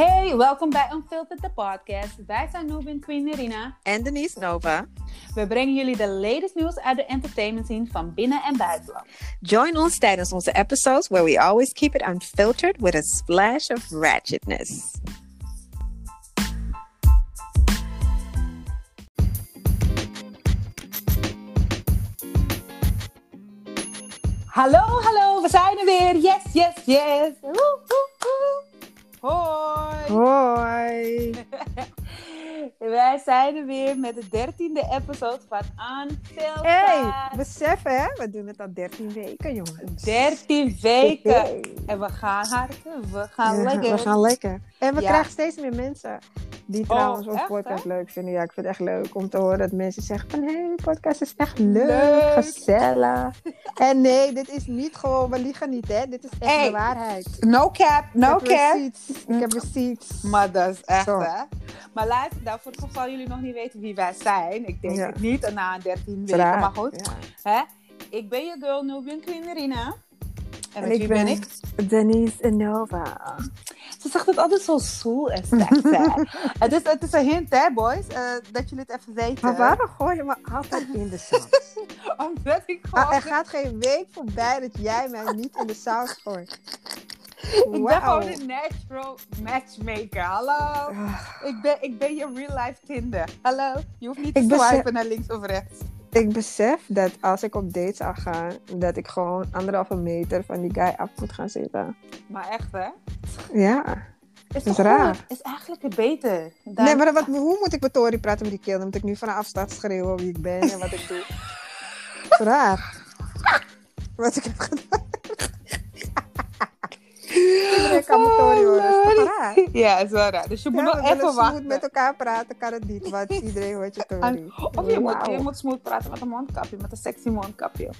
Hey, welkom bij Unfiltered the podcast. Wij zijn Nubin Queen Irina. En Denise Nova. We brengen jullie de latest nieuws uit de entertainment scene van binnen- en buitenland. Join ons tijdens onze episodes where we always keep it unfiltered with a splash of ratchetness. Hallo, hallo, we zijn er weer. Yes, yes, yes. Woe, woe, woe. Hoi. Hoi. Wij zijn er weer met de dertiende episode van Unfiltered. Hey, besef hè, we doen het al 13 weken jongens. 13 weken. En we gaan hard. We gaan Ja, lekker. We gaan lekker. En we Ja. krijgen steeds meer mensen die trouwens echt, onze hè? podcast leuk vinden. Ja, ik vind het echt leuk om te horen dat mensen zeggen van... Hé, hey, podcast is echt leuk, Leuk. gezellig. en nee, dit is niet gewoon... We liegen niet hè, dit is echt Hey. de waarheid. No cap, no ik heb cap. receipts. Ik heb receipts. Maar dat is echt, Zo. hè? Maar luister, nou, voor het geval jullie nog niet weten wie wij zijn. Ik denk Ja. het niet na 13 weken, maar goed. Ja. Hè? Ik ben je girl Nubian Queen Irina. En met wie ben, ben- ik? Denise Nova. Ze zegt het altijd zo zoel en sexy. het, is, het is een hint, hè, boys? eh, dat jullie het even weten. Maar waarom gooi je me altijd in de saus? Omdat ik gewoon... Ah, er gaat geen week voorbij dat jij mij niet in de saus gooit. Ik ben gewoon een natural matchmaker. Hallo? Ah, Ik ben, ik ben je real life Tinder. Hallo? Je hoeft niet te swipen naar links of rechts. Ik besef dat als ik op date zou gaan, dat ik gewoon anderhalve meter van die guy af moet gaan zitten. Maar echt, hè? Ja. Is, is raar. goed? Is eigenlijk beter. Dan- Nee, maar wat, hoe moet ik met Tori praten met die kill? Dan moet ik nu van een afstand schreeuwen wie ik ben en wat ik doe. Raar. Wat ik heb gedaan. Iedereen kan met Tori horen. Dat is toch raar? Ja, is wel raar. Dus je moet Ja, nog we willen even wachten. met elkaar praten, kan het niet, want iedereen hoort je Tori. Of je moet, je moet smooth praten met een mondkapje, met een sexy mondkapje.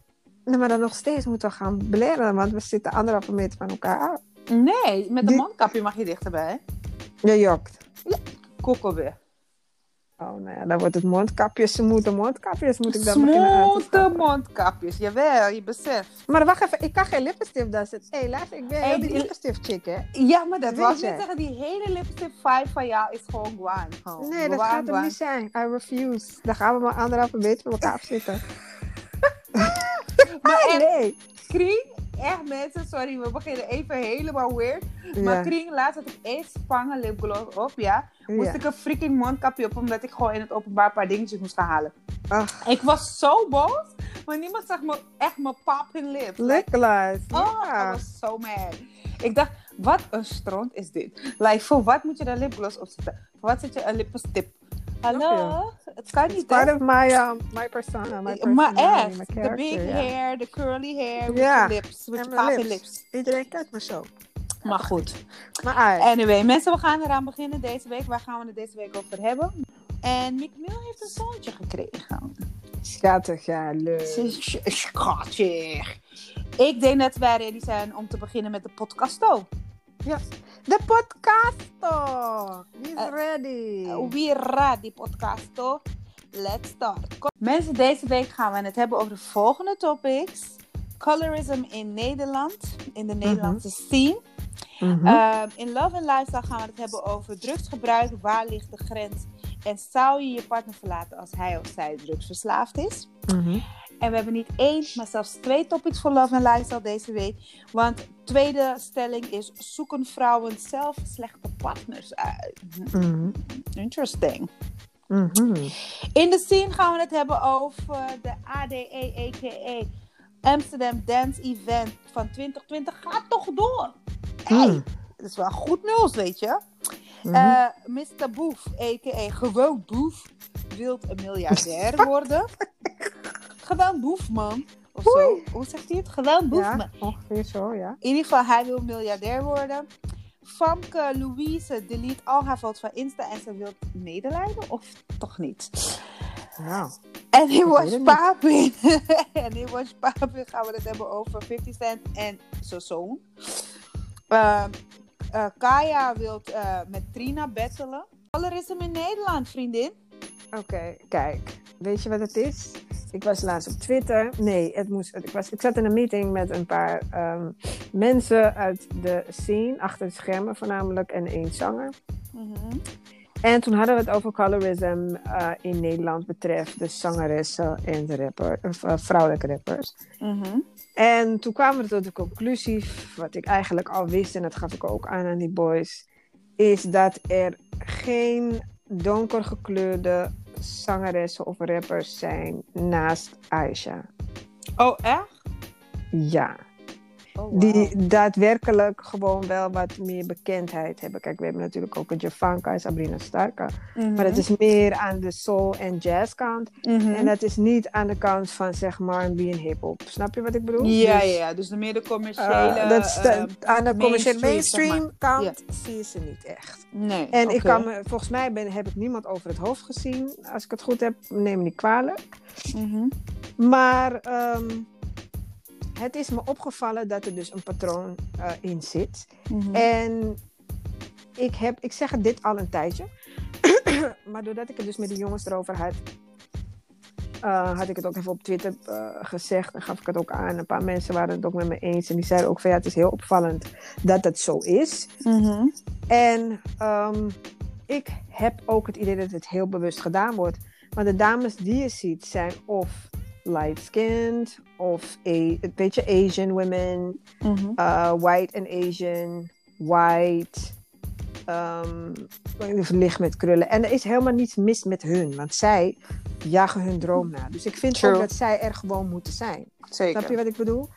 Nee, maar dan nog steeds moeten we gaan blaren, want we zitten anderhalve meter van elkaar. Nee, met een Die- mondkapje mag je dichterbij. Je jokt. Kokkel weer. Oh, nou ja, dan wordt het mondkapjes, smoete mondkapjes moet ik dan beginnen aan te Smoothe stappen. mondkapjes. Jawel, je beseft. Maar wacht even, ik kan geen lippenstift dan zetten. Hé, hey, luister, ik ben Hey, heel die lippenstift chick, hè? Ja, maar dat Weet was je. net zeggen. Die hele lipstick vibe van jou is gewoon guan. Gewoon. Nee, dat gaat hem niet zijn. I refuse. Dan gaan we maar anderhalve meter van elkaar afzitten. Maar nee. Kring, echt mensen, sorry, we beginnen even helemaal. Maar Ja, Kring, laatst had ik één spangen lipgloss op, ja. Moest ja. ik een freaking mondkapje op, omdat ik gewoon in het openbaar een paar dingetjes moest gaan halen. Ach, Ik was zo boos, maar niemand zag me echt mijn popping. Like, lipgloss. oh, Ja. I was so mad. Ik dacht, wat een stront is dit? Like, voor wat moet je daar lipgloss op zetten? Voor wat zet je een lippenstip? Hallo? Het kan niet, part of my, um, my persona, my Maar personality, echt, my de big ja. hair, de curly hair, with Ja. your lips, with lips. lips. Iedereen kijkt me zo. Maar goed. Maar uit. Anyway, mensen, we gaan eraan beginnen deze week. Waar gaan we het deze week over hebben? En Mick Mill heeft een zoontje gekregen. Schattig, ja, leuk. Schattig. Ik denk dat wij ready zijn om te beginnen met de podcasto. De podcasto. He's Eh, ready. We ready, podcasto. Let's start. Kom- Mensen, deze week gaan we het hebben over de volgende topics. Colorism in Nederland, in de Nederlandse scene. Mhm. Ehm, in Love and Lifestyle gaan we het hebben over drugsgebruik. Waar ligt de grens? En zou je je partner verlaten als hij of zij drugsverslaafd is? Mhm. En we hebben niet één, maar zelfs twee topics voor Love and Lifestyle deze week. Want tweede stelling is: zoeken vrouwen zelf slechte partners uit? Mhm. Interesting. Mhm. In de scene gaan we het hebben over de ADE, a.k.a. Amsterdam Dance Event van 2020. Gaat toch door? Hey, Mm. dat is wel goed nieuws, weet je. Mhm. Eh, Mr. Boef, a.k.a. gewoon Boef, wil een miljardair worden. Gewoon Boef, man. Of zo. Hoe zegt hij het? Gewoon Boef, ja, man. ongeveer zo, ja. In ieder geval, hij wil miljardair worden. Famke Louise delete al haar foto's van Insta en ze wil medelijden? Of toch niet? Nou, En weet Was. Papin. en in Was Papin gaan we het hebben over 50 Cent en zijn zoon. Eh, Kaya wil eh, met Trina battelen. Colorism in Nederland, vriendin. oké, kijk. Weet je wat het is? Ik was laatst op Twitter. Nee, het moest, ik, was, ik zat in een meeting met een paar ehm, mensen uit de scene, achter de schermen voornamelijk, en één zanger. Mhm. En toen hadden we het over colorism eh, in Nederland betreft de zangeressen en de rapper, of, eh, vrouwelijke rappers. Mhm. En toen kwamen we tot de conclusie, wat ik eigenlijk al wist, en dat gaf ik ook aan aan die boys, is dat er geen donker gekleurde zangeressen of rappers zijn naast Aisha. Oh, echt? Ja, Oh, die daadwerkelijk gewoon wel wat meer bekendheid hebben. Kijk, we hebben natuurlijk ook een Javanka en Sabrina Starka. Mhm. Maar dat is meer aan de soul- en jazzkant. Mhm. En dat is niet aan de kant van zeg maar R&B en hip-hop. Snap je wat ik bedoel? Ja, Dus, ja, dus de meer de eh, commerciële. dat is de- ehm, aan de commerciële mainstream, zeg kant zie je ze niet echt. nee. En ik kan me, volgens mij ben, heb ik niemand over het hoofd gezien. Als ik het goed heb, neem me niet kwalijk. Mhm. Maar ehm, het is me opgevallen dat er dus een patroon eh, in zit. Mhm. En ik, heb, ik zeg het dit al een tijdje. maar doordat ik het dus met de jongens erover had, eh, had ik het ook even op Twitter eh, gezegd. En gaf ik het ook aan. Een paar mensen waren het ook met me eens. En die zeiden ook van ja, het is heel opvallend dat het zo is. Mhm. En ehm, ik heb ook het idee dat het heel bewust gedaan wordt. Maar de dames die je ziet zijn of light-skinned of a, een beetje Asian women, Mhm. uh, white and Asian, white, um, licht met krullen. En er is helemaal niets mis met hun, want zij jagen hun droom na. Dus ik vind True. ook dat zij er gewoon moeten zijn. Zeker. Snap je wat ik bedoel?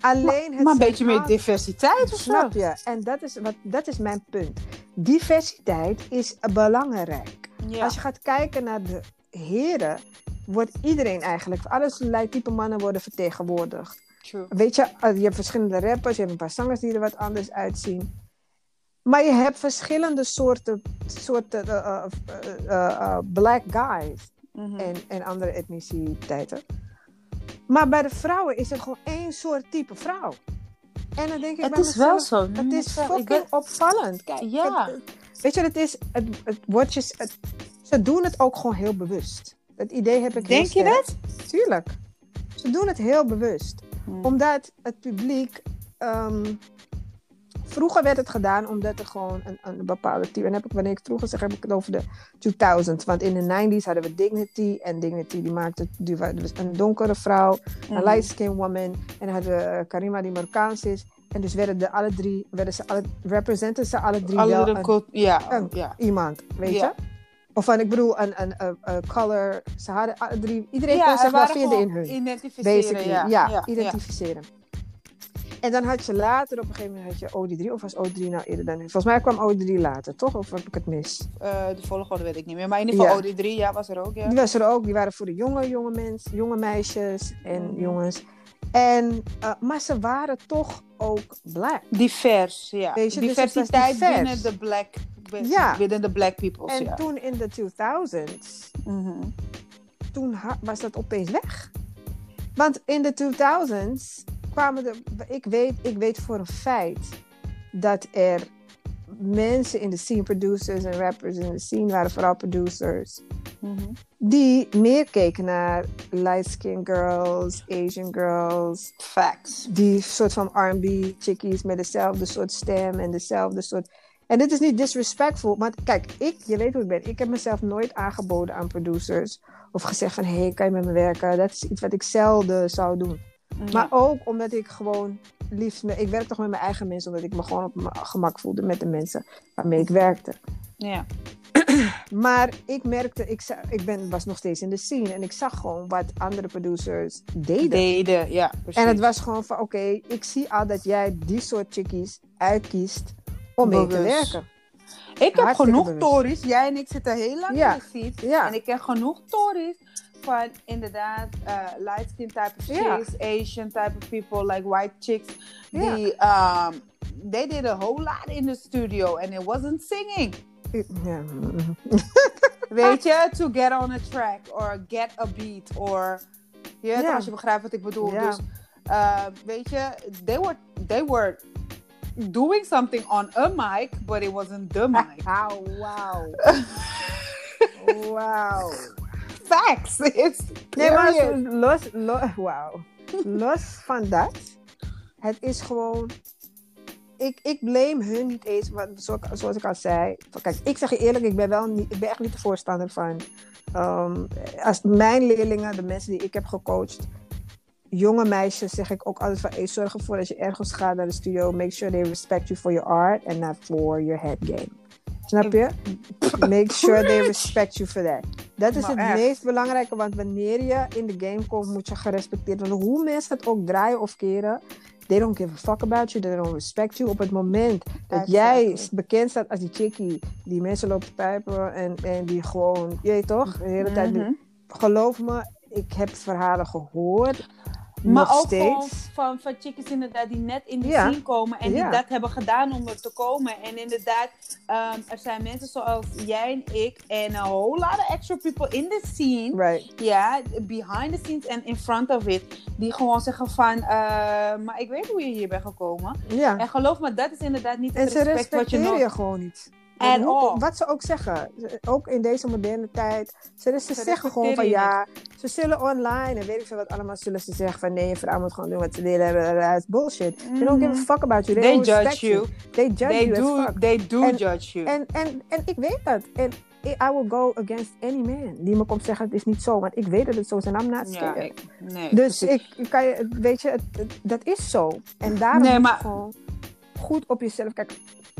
Alleen het maar een beetje meer diversiteit of. Snap je? En dat is, wat, dat is mijn punt. Diversiteit is belangrijk. Ja. Als je gaat kijken naar de heren, wordt iedereen eigenlijk, allerlei type mannen worden vertegenwoordigd. True. Weet je, eh, je hebt verschillende rappers, je hebt een paar zangers die er wat anders uitzien. Maar je hebt verschillende soorten, soorten eh, eh, black guys Mhm. en, en andere etniciteiten. Maar bij de vrouwen is het gewoon één soort type vrouw. En dan denk ik Het bij is wel zo. Het is fucking ben- opvallend. Kijk, Ja. het- weet je het is? Het, het wordt je, het- ze doen het ook gewoon heel bewust. Het idee heb ik Denk je dat? Tuurlijk. Ze doen het heel bewust. Hmm. Omdat het publiek... ehm, vroeger werd het gedaan omdat er gewoon een, een bepaalde type... En heb ik, wanneer ik vroeger zeg, heb ik het over de 2000s. Want in de 90s hadden we Dignity. En Dignity die maakte die was dus een donkere vrouw. Een Mhm. light skin woman. En dan hadden we eh, Karima die Marokkaans is. En dus werden de alle drie... Werden ze alle, representen ze alle drie Alle wel een- ja, een- ja. iemand, weet Ja. je? Of van, ik bedoel, een, een, een, een color. Ze hadden alle drie... Iedereen ja, kon zich wel vinden in hun Identificeren, ja. Ja, ja, identificeren. En dan had je later, op een gegeven moment had je OD3, of was OD3 nou eerder dan nu? Volgens mij kwam OD3 later, toch? Of heb ik het mis? Eh, de volgorde weet ik niet meer. Maar in ieder geval Ja. OD3, ja, was er ook, ja. Die was er ook, die waren voor de jonge, jonge mensen, jonge meisjes en Mhm. jongens. En, eh, maar ze waren toch ook black. Divers, ja. Dus Diversiteit divers. binnen de black, Ja. binnen de black peoples, En toen in de 2000s, Mhm. toen was dat opeens weg. Want in de 2000s kwamen er, ik weet, ik weet voor een feit dat er mensen in de scene, producers en rappers in de scene, waren vooral producers, Mhm. die meer keken naar light skin girls, Asian girls, Facts. die soort van R&B chickies met dezelfde soort stem en dezelfde soort. En dit is niet disrespectful, maar kijk, ik, je weet hoe ik ben. Ik heb mezelf nooit aangeboden aan producers of gezegd van, hé, hey, kan je met me werken? Dat is iets wat ik zelden zou doen. Maar ook omdat ik gewoon liefst, ik werk toch met mijn eigen mensen, omdat ik me gewoon op mijn gemak voelde met de mensen waarmee ik werkte. ja. Maar ik merkte, ik, ik ben, was nog steeds in de scene en ik zag gewoon wat andere producers deden. Deden, ja, precies. En het was gewoon van, oké, ik zie al dat jij die soort chickies uitkiest om mee te werken. Ik heb Hartstikke genoeg bewust. tories. Jij en ik zitten heel lang Ja. in de seat. Ja. En ik heb genoeg tories van inderdaad uh, light skin type of chicks, Asian type of people, like white chicks. Die, um, they did a whole lot in the studio and it wasn't singing. Weet je, to get on a track or get a beat or... Je als je begrijpt wat ik bedoel. Dus, uh, weet je, they were, they were doing something on a mic, but it wasn't the mic. Ah, wauw. Wauw. facts. It's Nee, maar los, los, wauw. los van dat, het is gewoon. Ik, ik blame hun niet eens, want zoals, zoals ik al zei. Kijk, ik zeg je eerlijk, ik ben, wel niet, ik ben echt niet de voorstander van. ehm, als mijn leerlingen, de mensen die ik heb gecoacht, jonge meisjes, zeg ik ook altijd van: hey, zorg ervoor als je ergens gaat naar de studio, make sure they respect you for your art and not for your head game. Snap je? Make sure they respect you for that. Dat is Maar het echt. meest belangrijke, want wanneer je in de game komt, moet je gerespecteerd worden. Hoe mensen het ook draaien of keren, they don't give a fuck about you, they don't respect you. Op het moment dat jij bekend staat als die chickie die mensen loopt te pijpen en, en die gewoon, je toch, de hele tijd. Mhm. Geloof me, ik heb verhalen gehoord. Maar nog ook steeds. van, van chickies inderdaad die net in de Ja. scene komen en Ja. die dat hebben gedaan om er te komen. En inderdaad, ehm, er zijn mensen zoals jij en ik en a whole lot of extra people in the scene. Right. Ja, behind the scenes en in front of it. Die gewoon zeggen van, eh, maar ik weet hoe je hier bent gekomen. Ja. En geloof me, dat is inderdaad niet En het ze respect wat je respecteren nodig je gewoon niet. En hoe- all. Wat ze ook zeggen, ook in deze moderne tijd, ze, ze, Ze zeggen gewoon van ja, ze zullen online en weet ik veel wat allemaal, zullen ze zeggen van nee, je vrouw moet gewoon doen wat ze willen, dat is bullshit. They don't give a fuck about you, they, judge you. They judge They you do, fuck. they do En- judge you. En, en, en ik weet dat. En I will go against any man die me komt zeggen het is niet zo, want ik weet dat het zo is en I'm not ja, scared. ik, nee. Dus ik, ik kan je, weet je, het, het- dat is zo. En daarom Nee, moet maar- je gewoon goed op jezelf. Kijk,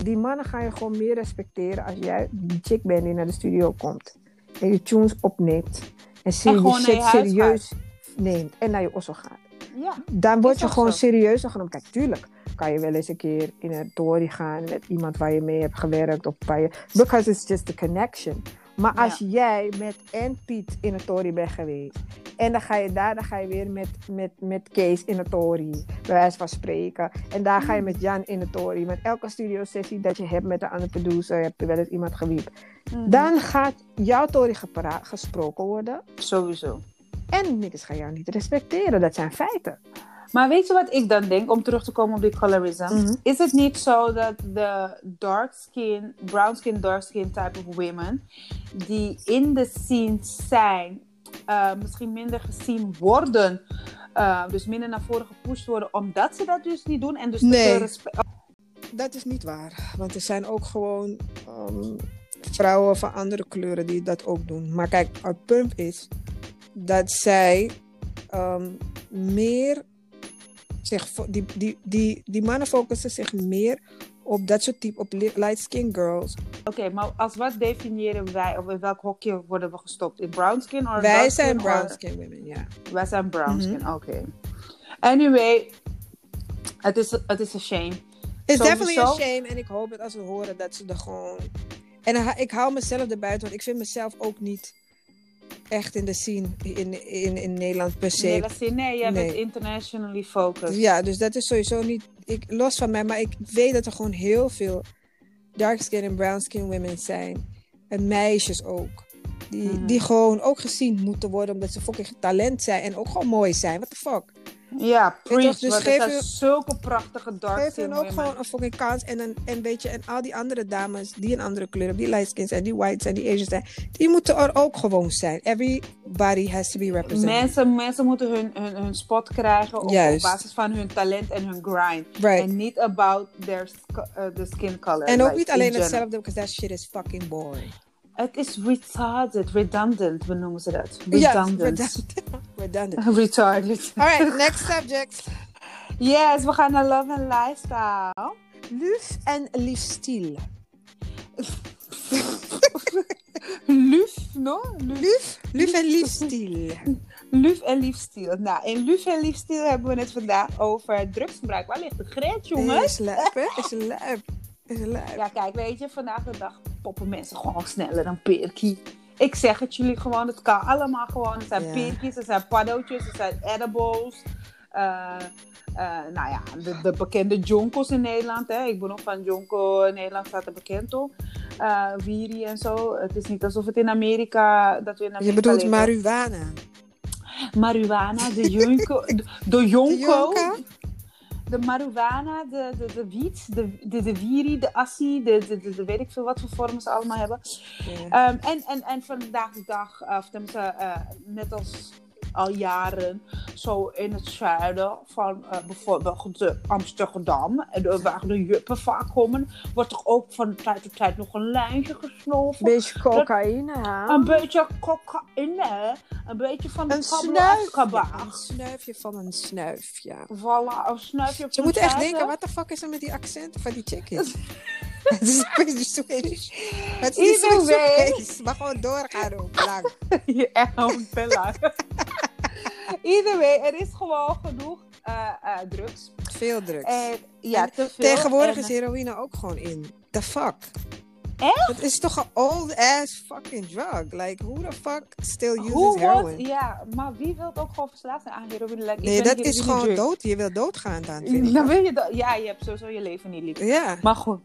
die mannen ga je gewoon meer respecteren als jij die chick bent die naar de studio komt. En je tunes opneemt. En je shit serieus neemt. En naar je osso gaat. ja. Dan word je gewoon zo. serieus genomen. Kijk, tuurlijk kan je wel eens een keer in een tory gaan met iemand waar je mee hebt gewerkt. Of waar je, because it's just a connection. Maar Ja. als jij met en Piet in een tory bent geweest. En dan ga je daar, dan ga je weer met, met, met Kees in een tory. Bij wijze van spreken. En daar ga je met Jan in een tory. Met elke studio sessie dat je hebt met een andere producer. Heb je wel eens iemand gewiept. Mhm. Dan gaat jouw tory gesproken worden. Sowieso. En niks gaan jou niet respecteren. Dat zijn feiten. Maar weet je wat ik dan denk, om terug te komen op die colorism? Mhm. Is het niet zo dat de dark skin, brown skin, dark skin type of women, die in de scene zijn, eh, misschien minder gezien worden, eh, dus minder naar voren gepusht worden, omdat ze dat dus niet doen en dus Nee. veel respe- Dat is niet waar. Want er zijn ook gewoon ehm, vrouwen van andere kleuren die dat ook doen. Maar kijk, het punt is dat zij ehm, meer zich. Die, die, die, die mannen focussen zich meer op dat soort type, op li- light skin girls. Oké, maar als wat definiëren wij, of in welk hokje worden we gestopt? In brown skin of Wij zijn skin, brown or- skin women, ja. Wij zijn brown Mhm. skin, oké. Anyway, het is, het is een shame. It's definitely a shame. En ik hoop dat als ze horen dat ze er gewoon. En ik hou mezelf erbij, want ik vind mezelf ook niet echt in de scene in, in, in Nederland per se. Nee, is- nee, jij bent internationally focused. Ja, dus dat is sowieso niet ik, los van mij. Maar ik weet dat er gewoon heel veel dark skin en brown skin women zijn. En meisjes ook. Die, Mhm. die gewoon ook gezien moeten worden omdat ze fucking talent zijn. En ook gewoon mooi zijn. What the fuck? Ja, preach. toch, dus geef hun- zulke prachtige dark Geef hun ook gewoon een fucking kans. En, een, en weet je, en al die andere dames die een andere kleur hebben, die light skin zijn, die white zijn, die Asian zijn, die moeten er ook gewoon zijn. Everybody has to be represented. Mensen, mensen moeten hun, hun, hun spot krijgen op, basis van hun talent en hun grind. Right. En niet about their uh, the skin color. En ook like, niet alleen hetzelfde, because that shit is fucking boring. Het is retarded, redundant, we noemen ze dat. Redundant. redundant. Retarded. Alright, next subject. Yes, we gaan naar love and lifestyle. Luf en liefstil. Luf, no? Luf. Luf? Luf en liefstil. Luf en liefstil. Nou, in Luf en liefstil hebben we het vandaag over drugsgebruik. Waar ligt de grens, jongens? Is lijp, hè? Is lijp. Is lijp. Ja, kijk, weet je, vandaag de dag poppen mensen gewoon sneller dan perkie. Ik zeg het jullie gewoon, het kan allemaal gewoon. Er zijn Ja. perkies, er zijn paddootjes, er zijn edibles. Eh, eh, nou ja, de, de bekende jonkels in Nederland. Hè. Ik ben nog van jonko in Nederland staat er bekend op. Eh wiri en zo. Het is niet alsof het in Amerika... Dat we in Je Amerika bedoelt leven. marihuana. marihuana, de jonko. De, de jonko. De marijuana, de, de, de wiet, de, de, de wiri, de assi, de, de, de, de weet ik veel wat voor vormen ze allemaal hebben. Ja. Ehm, en, en, en vandaag de dag, uh, of tenminste, uh, net als al jaren, zo in het zuiden van uh, bijvoorbeeld de Amsterdam, en waar de juppen vaak komen, wordt toch ook van tijd tot tijd nog een lijntje gesnoven. Beetje cocaïne, hè? Een beetje cocaïne, een beetje van de Een snuifje. Een snuifje van een snuif, ja. Voilà, een snuifje op Ze de moeten echt denken, wat de fuck is er met die accenten van die chickies? Het is een Swedish. Het is niet. Swedish, maar gewoon doorgaan ook, lang. Je echt een. Either way, er is gewoon genoeg eh, eh, drugs. Veel drugs. En ja, En te veel. Tegenwoordig En, is heroïne ook gewoon in. The fuck? Echt? Het is toch een old ass fucking drug. Like, who the fuck still uses Hoe heroin? ja, maar wie wil ook gewoon verslaafd zijn aan heroïne? Like, ik Nee, dat is gewoon drug. dood. Je wil doodgaan dan. Dan wil je dat. Ja, je hebt sowieso je leven niet lief. Ja. Maar goed.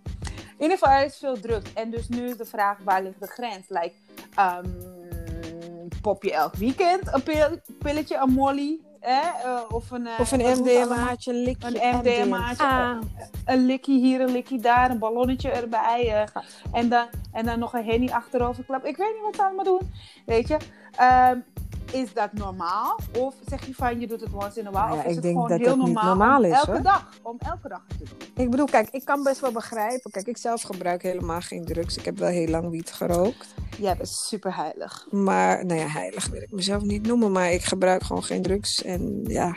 In ieder geval, er is veel drugs. En dus nu is de vraag, waar ligt de grens? Like, ehm, pop je elk weekend een pil- pilletje, een molly? Eh? of een, eh, Of een? MDMA'tje, een likje. Een MDMA'tje. Ah. Een likkie hier, een likkie daar, een ballonnetje erbij. eh, en, dan, en dan nog een henny achteroverklap. Ik weet niet wat ze allemaal doen. Weet je? Ehm, is dat normaal? Of zeg je van je doet het once in a while? Nou ja, of is ik het denk gewoon dat heel dat niet normaal, is, elke hoor. dag? Om elke dag te doen. Ik bedoel, kijk, ik kan best wel begrijpen. Kijk, ik zelf gebruik helemaal geen drugs. Ik heb wel heel lang wiet gerookt. Jij bent super heilig. Maar, nou ja, heilig wil ik mezelf niet noemen. Maar ik gebruik gewoon geen drugs. En ja,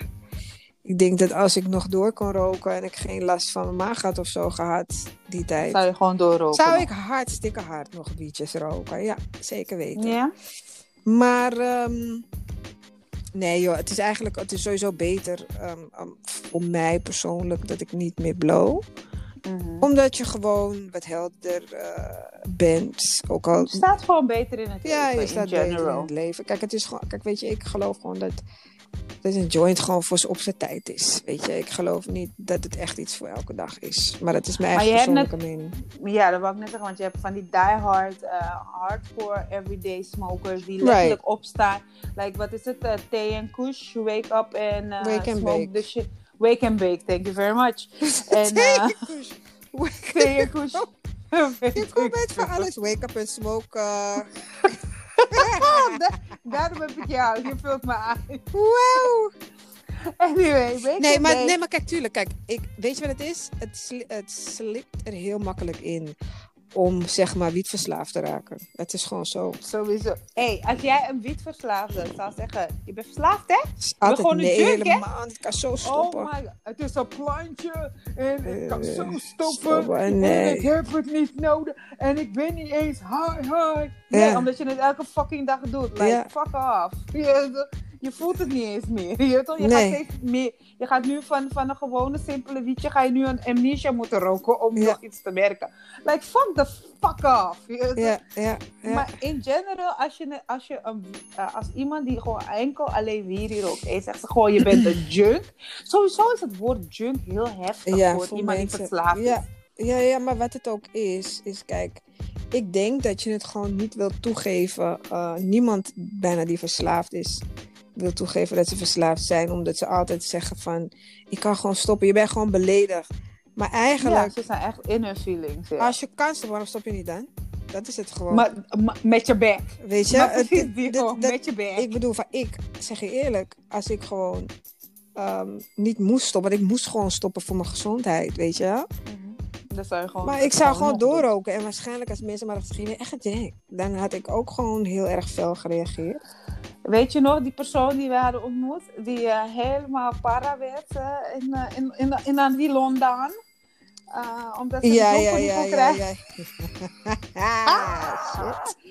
ik denk dat als ik nog door kon roken en ik geen last van mijn maag had of zo gehad die tijd. Zou je gewoon doorroken? Zou ik hartstikke hard nog wietjes roken? Ja, zeker weten. Ja? Maar ehm, nee joh, het is eigenlijk het is sowieso beter ehm, um, voor mij persoonlijk dat ik niet meer blow. Mhm. Omdat je gewoon wat helder eh, bent. Ook al Je staat gewoon beter in het ja, leven, je in staat beter in het leven. Kijk, het is gewoon, kijk, weet je, ik geloof gewoon dat, dat een joint gewoon voor op zijn tijd is. Weet je, ik geloof niet dat het echt iets voor elke dag is. Maar dat is mijn eigen persoonlijke mening. Ja, dat wou ik net zeggen, want je hebt van die diehard, eh hardcore everyday smokers die letterlijk opstaan. Like, wat is het? eh thee en kush, wake up en eh Wake and smoke bake. the shit. Wake and bake, thank you very much. en thee en kush. Je komt met van alles. Wake up and smoke. Da- Daarom heb ik jou, je vult me aan. Wow. Anyway, wake Nee maar, nee, maar kijk, tuurlijk. Kijk, ik, weet je wat het is? Het, sli- het slipt er heel makkelijk in om, zeg maar, wietverslaafd te raken. Het is gewoon zo. Sowieso. hey, als jij een wietverslaafde zou zeggen, je bent verslaafd hè? Is altijd gewoon een nee, junk, hè? helemaal. Het kan zo stoppen. Oh my god, het is een plantje en ik kan Eh, zo stoppen. stoppen, En nee. ik heb het niet nodig en ik ben niet eens high high. Nee, Ja. omdat je het elke fucking dag doet. Like, Ja. fuck off. Je, voelt het niet eens meer. Je, toch? je, Nee. gaat, steeds meer, je gaat nu van, van een gewone simpele wietje, ga je nu een amnesia moeten roken om Ja. nog iets te merken. Like, fuck the fuck off. Ja, ja, ja. Maar in general, als, je, als, je een, eh, als iemand die gewoon enkel alleen wierie rookt en je zegt ze gewoon je bent een junk. Sowieso is het woord junk heel heftig Ja, voor, voor iemand die verslaafd Ja. is. Ja, ja, maar wat het ook is, is kijk, ik denk dat je het gewoon niet wilt toegeven. eh, niemand bijna die verslaafd is, wil toegeven dat ze verslaafd zijn, omdat ze altijd zeggen van, ik kan gewoon stoppen, je bent gewoon beledigd. Maar Ja, eigenlijk, ze zijn echt in hun feelings. Ja. als je kan stoppen, waarom stop je niet dan? Dat is het gewoon. maar, maar met je bek. Weet je, het- dit- dat- met je bek. ik bedoel van ik, zeg je eerlijk, als ik gewoon ehm, niet moest stoppen, want ik moest gewoon stoppen voor mijn gezondheid, weet je. Mhm. Dan zou je gewoon, Maar ik zou gewoon doorroken. En waarschijnlijk als mensen maar dachten, "Geen echt. Dan had ik ook gewoon heel erg fel gereageerd. Weet je nog, die persoon die we hadden ontmoet, die eh, helemaal para werd eh, in, eh, in, in, in, aan die Londen. Eh, omdat ze Ja, ja, ja, kon ja, ja. Shit.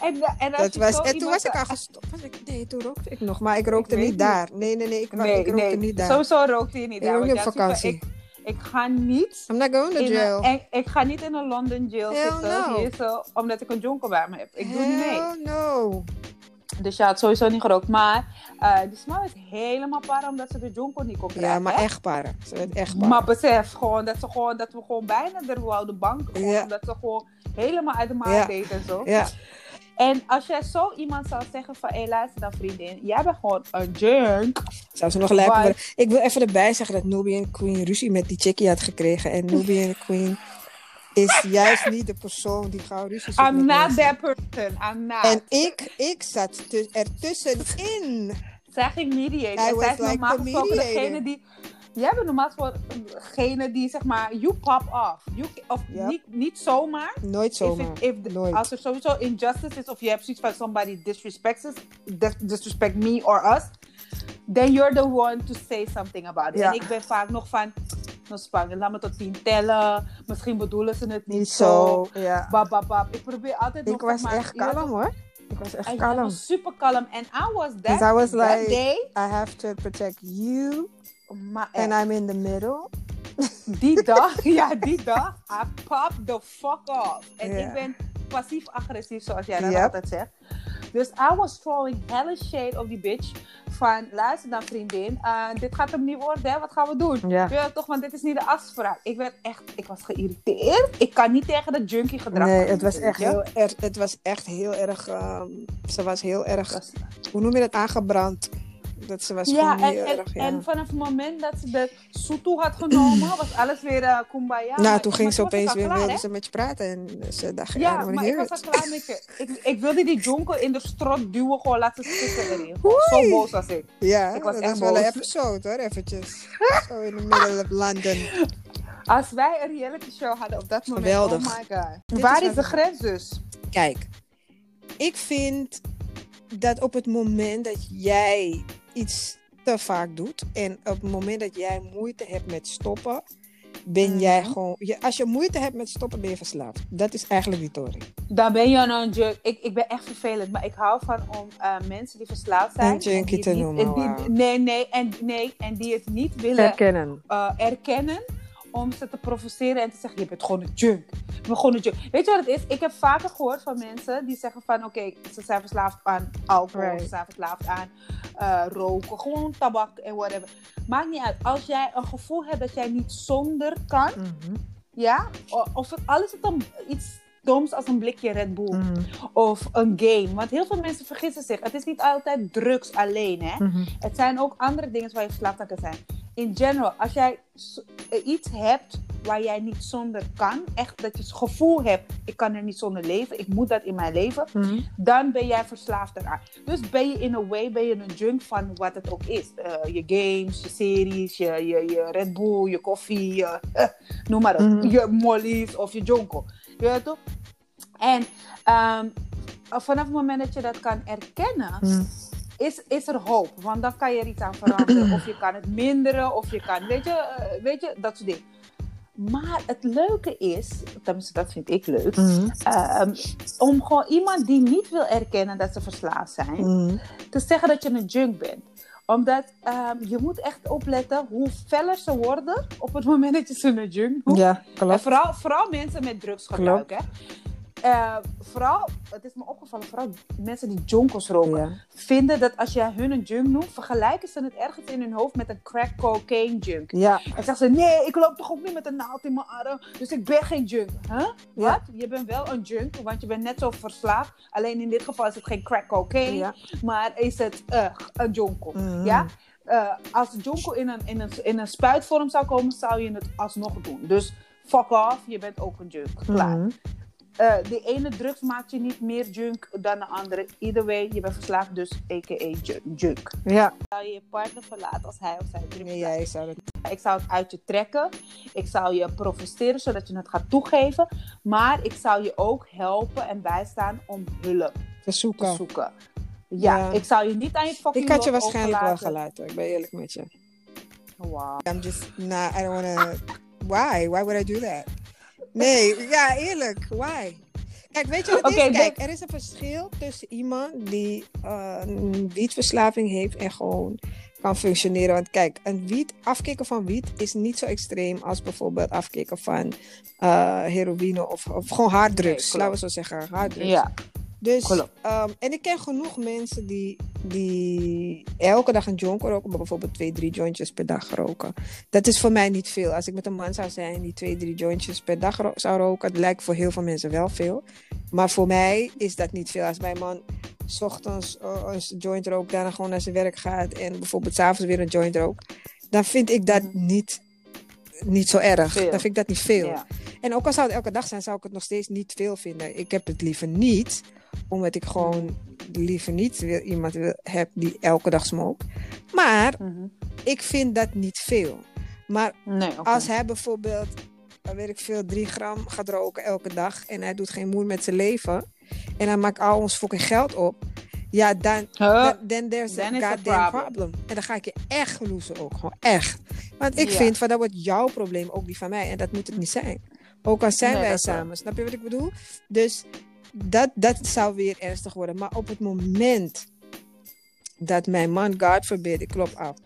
En, eh, en, Dat was, en toen was ik al gestopt. Ik, nee, toen rookte ik nog. Maar ik rookte niet niet. daar. Nee, nee, nee. Ik, Nee, ik rookte nee, niet daar. sowieso rookte je niet Ik daar. rook want niet op vakantie. Ik, ik ga niet I'm not going to in jail. een, ik, ik ga niet in een London jail Hell zitten no. hier zo, omdat ik een jonker bij me heb. Ik doe niet mee. No. Dus je had sowieso niet gerookt. Maar eh die smal is helemaal para omdat ze de jonker niet kon krijgen. Ja, maar hè? echt paren. Ze werd echt paren. Maar besef gewoon dat, ze gewoon dat we gewoon bijna er wouden banken. Gewoon, Ja. Omdat ze gewoon helemaal uit de maat Ja. deed en zo. Ja. En als jij zo iemand zou zeggen van, hé, luister dan vriendin, jij bent gewoon een junk. Zou ze nog worden. Ik wil even erbij zeggen dat Nubian Queen ruzie met die chickie had gekregen. En Nubian Queen is juist niet de persoon die gauw ruzie zoekt I'm not mensen. that person. I'm not. En ik, ik zat tu- ertussenin. zij ging mediate. I En was zij is like normaal gesproken mediator. degene die... Jij bent normaal gesproken degene die, zeg maar, you pop off. You, of niet, niet zomaar. Nooit If zomaar. it, if Nooit. als er sowieso injustice is of je hebt zoiets van somebody disrespects us, dis- disrespect me or us, then you're the one to say something about it. Ja. En ik ben vaak nog van, Spanje, laat me tot tien tellen. Misschien bedoelen ze het niet, Niet zo. zo. Ja. Bab, bab, bab. Ik probeer altijd nog Ik was maar, echt kalm hoor. Ik was echt I kalm. was super kalm. And I was that, I was that like- day. I have to protect you. And I'm in the middle. die dag, ja, die dag, I popped the fuck off. En ik ben passief-agressief, zoals jij dat Yep. altijd zegt. Dus I was throwing helle shade op die bitch. Van, luister dan vriendin, eh, dit gaat hem niet worden, hè? wat gaan we doen? Ja. Ja, toch, want dit is niet de afspraak. Ik werd echt, ik was geïrriteerd. Ik kan niet tegen de junkie gedrag. Nee, het was echt heel erg. Het was echt heel erg. ehm, ze was heel erg. Dat Hoe noem je dat? Aangebrand. Dat ze was Ja, gewoon en, erg. Ja. en vanaf het moment dat ze de soetoe had genomen, was alles weer eh kumbaya. nou, toen ging ze opeens weer klaar, wilde hè? ze met je praten. En ze dacht, Ja, wanna maar ik was al klaar met je. Ik, ik wilde die jonkel in de strot duwen, gewoon laten stikken erin. Zo boos was ik. Ja, Ik was dat echt wel een episode hoor, eventjes. Zo in the middle of London. Als wij een reality show hadden op dat moment, Geweldig. oh my god. Dit Waar is is de grens dus? Kijk, ik vind dat op het moment dat jij iets te vaak doet en op het moment dat jij moeite hebt met stoppen, ben Mhm. jij gewoon. Je, als je moeite hebt met stoppen, ben je verslaafd. Dat is eigenlijk die Tory. Dan ben je een junk. Ik, ik ben echt vervelend, maar ik hou van om eh, mensen die verslaafd zijn. Een junkie te noemen, en die-. Nee, nee en, nee, en die het niet willen eh, erkennen om ze te provoceren en te zeggen, je bent gewoon een junk. Je bent gewoon een junk. Weet je wat het is? Ik heb vaker gehoord van mensen die zeggen van, oké, ze zijn verslaafd aan alcohol, Right. ze zijn verslaafd aan eh, roken, gewoon tabak en whatever. Maakt niet uit. Als jij een gevoel hebt dat jij niet zonder kan, Mhm. ja, of het, al is het dan iets doms als een blikje Red Bull Mhm. of een game. Want heel veel mensen vergissen zich. Het is niet altijd drugs alleen, hè. Mhm. Het zijn ook andere dingen waar je verslaafd aan kan zijn. In general, als jij eh, iets hebt waar jij niet zonder kan, echt dat je het gevoel hebt, ik kan er niet zonder leven, ik moet dat in mijn leven, Mhm. dan ben jij verslaafd eraan. Dus ben je in a way ben je een junk van wat het ook is. Eh, je games, je series, je, je, je Red Bull, je koffie, je, eh, noem maar op. Mhm. Je mollies of je jonko. Je weet toch? En ehm, vanaf het moment dat je dat kan erkennen, Mhm. Is, is er hoop. Want dan kan je er iets aan veranderen. of je kan het minderen. Of je kan, weet je, eh, weet je dat soort dingen. Maar het leuke is, tenminste dat vind ik leuk, Mhm. ehm, om gewoon iemand die niet wil erkennen dat ze verslaafd zijn, Mhm. te zeggen dat je een junk bent. Omdat ehm, je moet echt opletten hoe feller ze worden op het moment dat je ze een junk noemt. Ja, En klopt. vooral, vooral mensen met drugsgebruik. Hè? Eh, vooral, het is me opgevallen, vooral mensen die jonkels roken, Ja. vinden dat als je hun een junk noemt, vergelijken ze het ergens in hun hoofd met een crack cocaine junk. Ja, En zeggen ze, nee, ik loop toch ook niet met een naald in mijn arm, dus ik ben geen junk. Huh? Wat? Je bent wel een junk, want je bent net zo verslaafd. Alleen in dit geval is het geen crack cocaine, ja. maar is het eh, een jonkel. Mhm. Ja? Eh, als de jonkel in een, in, een, in een spuitvorm zou komen, zou je het alsnog doen. Dus fuck off, je bent ook een junk. Klaar. Mhm. Eh, de ene drugs maakt je niet meer junk dan de andere. Either way, je bent verslaafd, dus a.k.a. ju- junk. Ja. Zou je je partner verlaten als hij of zij drugs Nee, jij zou dat. Ik zou het uit je trekken. Ik zou je provoceren, zodat je het gaat toegeven. Maar ik zou je ook helpen en bijstaan om hulp te zoeken. Ja, Ja. ik zou je niet aan je fucking Ik had je waarschijnlijk wel gelaten. Ik ben eerlijk met je. Wow. I'm just nah, I don't wanna. Why? Why would I do that? Nee, ja, eerlijk. Why? Kijk, weet je wat Oké, is? Kijk, er is een verschil tussen iemand die eh, een wietverslaving heeft en gewoon kan functioneren. Want kijk, een wiet, afkicken van wiet is niet zo extreem als bijvoorbeeld afkicken van eh, heroïne of, of gewoon harddrugs. Nee, laten we zo zeggen, harddrugs. Ja. Dus, ehm, en ik ken genoeg mensen die, die elke dag een joint roken, maar bijvoorbeeld twee, drie jointjes per dag roken. Dat is voor mij niet veel. Als ik met een man zou zijn die twee, drie jointjes per dag ro- zou roken, dat lijkt voor heel veel mensen wel veel. Maar voor mij is dat niet veel. Als mijn man 's ochtends eh, een joint rookt, daarna gewoon naar zijn werk gaat en bijvoorbeeld s'avonds weer een joint rookt, dan vind ik dat niet, niet zo erg. Veel. Dan vind ik dat niet veel. Ja. En ook al zou het elke dag zijn, zou ik het nog steeds niet veel vinden. Ik heb het liever niet, omdat ik gewoon liever niet wil, iemand wil, heb die elke dag smokt. Maar Mhm. ik vind dat niet veel. Maar Nee, als hij bijvoorbeeld, weet ik veel, drie gram gaat roken elke dag en hij doet geen moer met zijn leven en hij maakt al ons fucking geld op, ja, dan, Huh? dan then there's a goddamn problem. problem. En dan ga ik je echt loesen ook, gewoon echt. Want ik vind van dat wordt jouw probleem, ook die van mij, en dat moet het niet zijn. Ook al zijn Nee, wij samen, snap je wat ik bedoel? Dus dat, dat zou weer ernstig worden. Maar op het moment dat mijn man, God forbid, ik klop af,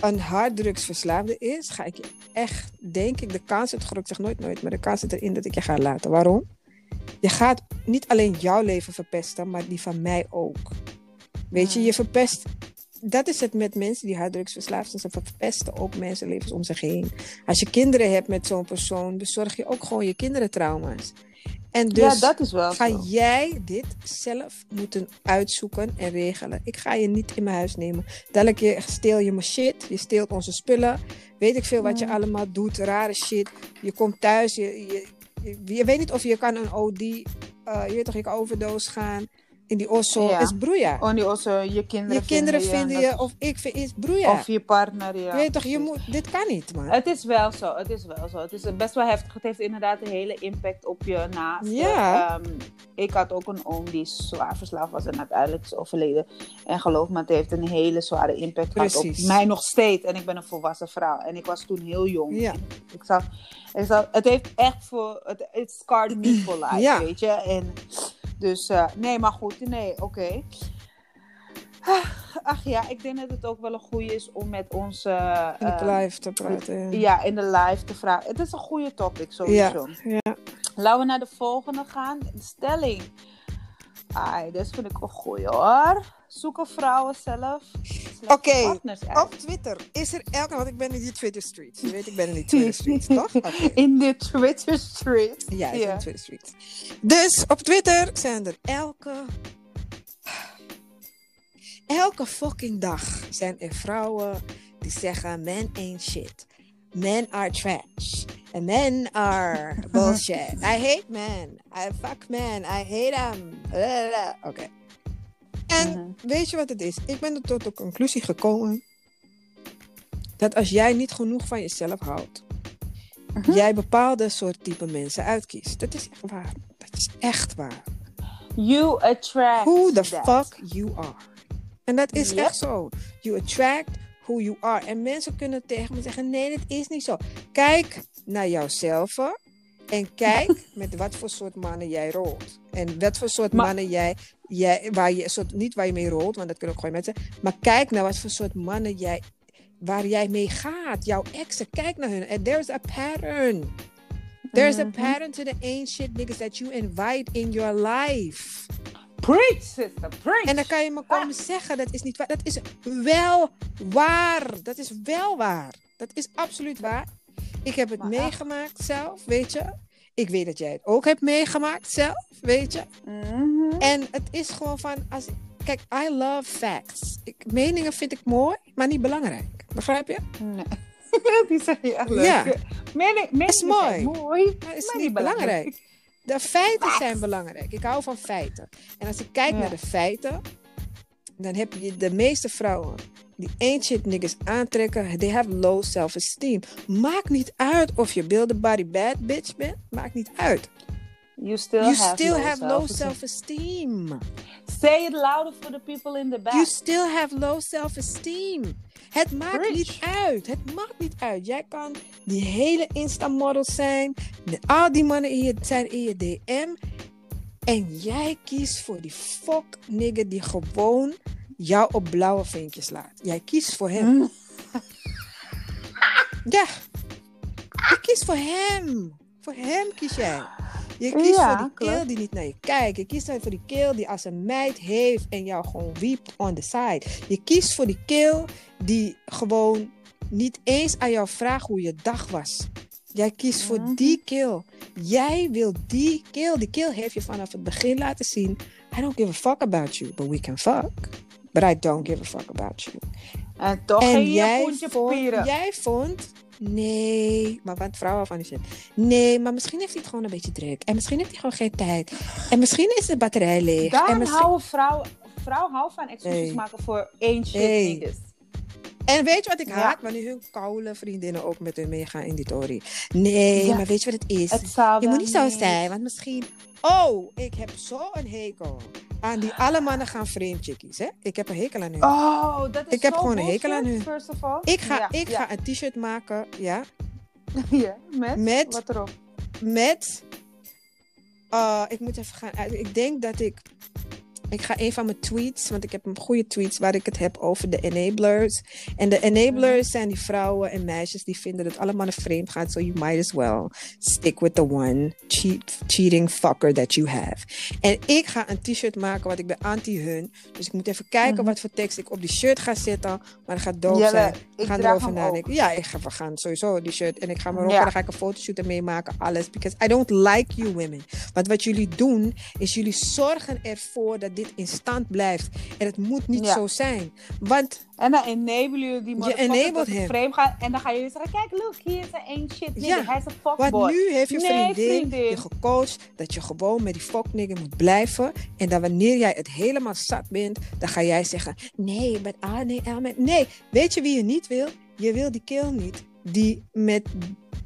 een harddrugsverslaafde is, ga ik je echt, denk ik, de kans, het groot zeg nooit nooit, maar de kans zit erin dat ik je ga laten. Waarom? Je gaat niet alleen jouw leven verpesten, maar die van mij ook. Weet je, je verpest. Dat is het met mensen die harddrugsverslaafd zijn. Ze verpesten ook mensenlevens om zich heen. Als je kinderen hebt met zo'n persoon, bezorg je ook gewoon je kinderen trauma's. En dus ja, dat is wel ga zo. jij dit zelf moeten uitzoeken en regelen. Ik ga je niet in mijn huis nemen. Dadelijk je, steel je mijn shit, je steelt onze spullen. Weet ik veel wat je allemaal doet, rare shit. Je komt thuis, je, je, je, je weet niet of je kan een OD, eh, je weet toch, je kan overdose gaan in die osso. Ja. is broeia. Oh, die also, je kinderen je kinderen vinden je, of ik vind, is broeia. Of je partner, ja. je weet toch, je moet, dit kan niet, man. Het is wel zo, het is wel zo. Het is best wel heftig. Het heeft inderdaad een hele impact op je naast. Ja. Ehm, ik had ook een oom die zwaar verslaafd was en uiteindelijk is overleden. En geloof me, het heeft een hele zware impact gehad op mij nog steeds. En ik ben een volwassen vrouw. En ik was toen heel jong. Ja. Ik zag, ik zag, het heeft echt voor, het it scarred me for life, Ja. weet je. En dus, eh, nee, maar goed, nee, oké. Ah, Ach ja, ik denk dat het ook wel een goede is om met onze... In het ehm, live te praten. ja, in de live te vragen. Het is een goede topic sowieso. ja. ja. Laten we naar de volgende gaan. De stelling. Ai, dit vind ik een goeie hoor. Zoeken vrouwen zelf. Oké. Op Twitter is er elke... Want ik ben in die Twitter streets. Je weet, ik ben in die Twitter streets, toch? In de Twitter street. Ja, in de Twitter streets. Dus op Twitter zijn er elke... Elke fucking dag zijn er vrouwen die zeggen... Men ain't shit. Men are trash. And men are bullshit. I hate men. I fuck men. I hate them. Oké. En Mhm. weet je wat het is? Ik ben er tot de conclusie gekomen dat als jij niet genoeg van jezelf houdt, Mhm. jij bepaalde soort type mensen uitkiest. Dat is echt waar. Dat is echt waar. You attract Who the that. fuck you are. En dat is Yep. echt zo. You attract who you are. En mensen kunnen tegen me zeggen: nee, dat is niet zo. Kijk naar jouzelf en kijk met wat voor soort mannen jij rolt. En wat voor soort Maar- mannen jij, jij waar je soort, niet waar je mee rolt, want dat kunnen ook gewoon mensen. Maar kijk naar wat voor soort mannen jij, waar jij mee gaat. Jouw exen, kijk naar hun. And there's a pattern. There's Mhm. a pattern to the ancient niggas that you invite in your life. Preach, sister, preach. En dan kan je me komen zeggen, dat is niet waar. Dat is wel waar. Dat is wel waar. Dat is absoluut waar. Ik heb het Maar meegemaakt zelf, weet je. Ik weet dat jij het ook hebt meegemaakt zelf, weet je. Mhm. En het is gewoon van, als, kijk, I love facts. Ik, meningen vind ik mooi, maar niet belangrijk. Begrijp je? Nee. Die zeg je leuk. Ja. Mening, mening Is mooi. mooi. Maar is Maar niet belangrijk. De feiten zijn belangrijk. Ik hou van feiten. En als ik kijk Ja. naar de feiten, dan heb je de meeste vrouwen die ancient niggas aantrekken, they have low self-esteem. Maakt niet uit of je build a body bad bitch bent. Maakt niet uit. You still You have still low have low self-esteem. self-esteem. Say it louder for the people in the back. You still have low self-esteem. Het maakt niet uit. Het maakt niet uit. Jij kan die hele Insta-model zijn. Al die mannen in je, zijn in je DM. En jij kiest voor die fuck nigger die gewoon jou op blauwe vinkjes laat. Jij kiest voor hem. Mm. Ja. Je kiest voor hem. Voor hem kies jij. Je kiest Ja, voor die klopt. keel die niet naar je kijkt. Je kiest voor die keel die als een meid heeft en jou gewoon wiept on the side. Je kiest voor die keel die gewoon niet eens aan jou vraagt hoe je dag was. Jij kiest voor Mhm. die keel. Jij wil die keel. Die keel heeft je vanaf het begin laten zien. I don't give a fuck about you, but we can fuck. But I don't give a fuck about you. En toch En je jij vond, jij vond, nee, maar wat vrouwen van die shit. Nee, maar misschien heeft hij het gewoon een beetje druk. En misschien heeft hij gewoon geen tijd. En misschien is de batterij leeg. Daar en, misschien... houden vrouwen... Vrouw houdt van excuses Hey. maken voor één shit Hey. en weet je wat ik Ja. haat? Wanneer hun koude vriendinnen ook met hun meegaan in die tory. Nee, Ja. maar weet je wat het is? Het zou Je moet niet zo zijn, want misschien... Oh, ik heb zo'n hekel aan die alle mannen gaan vreemd chickies, hè? Ik heb een hekel aan hun. Oh, dat is Ik heb gewoon een hekel aan hun. First of all. ik ga, Ja, ik ja. ga een t-shirt maken, ja, Ja, met? Met- Wat erop? met. eh, ik moet even gaan. uit- Ik denk dat ik. Ik ga een van mijn tweets, want ik heb een goede tweets waar ik het heb over de enablers. En de enablers zijn die vrouwen en meisjes die vinden dat alle mannen vreemd gaan. So you might as well stick with the one cheat, cheating fucker that you have. En ik ga een t-shirt maken, want ik ben anti-hun. Dus ik moet even kijken Mhm. wat voor tekst ik op die shirt ga zetten. Maar dat gaat doof Jelle, zijn. We ik gaan erover nadenken. Ja, ik ga, we gaan sowieso die shirt. En ik ga me Ja. en dan ga ik een fotoshoot ermee maken. Alles. Because I don't like you women. Want wat jullie doen, is jullie zorgen ervoor dat dit in stand blijft. En het moet niet Ja. zo zijn. Want En dan enablen jullie die motherfucker enabled tot het hem. vreemd gaan. En dan gaan jullie zeggen, kijk, look, hier is er één shit nigga. Ja, Hij is een fuckboy. Want nu heeft je Nee, vriendin, je gecoacht dat je gewoon met die fucknigger moet blijven. En dat wanneer jij het helemaal zat bent, dan ga jij zeggen: Nee, maar ah, nee, ah, maar nee. Weet je wie je niet wil? Je wil die kill niet. Die met.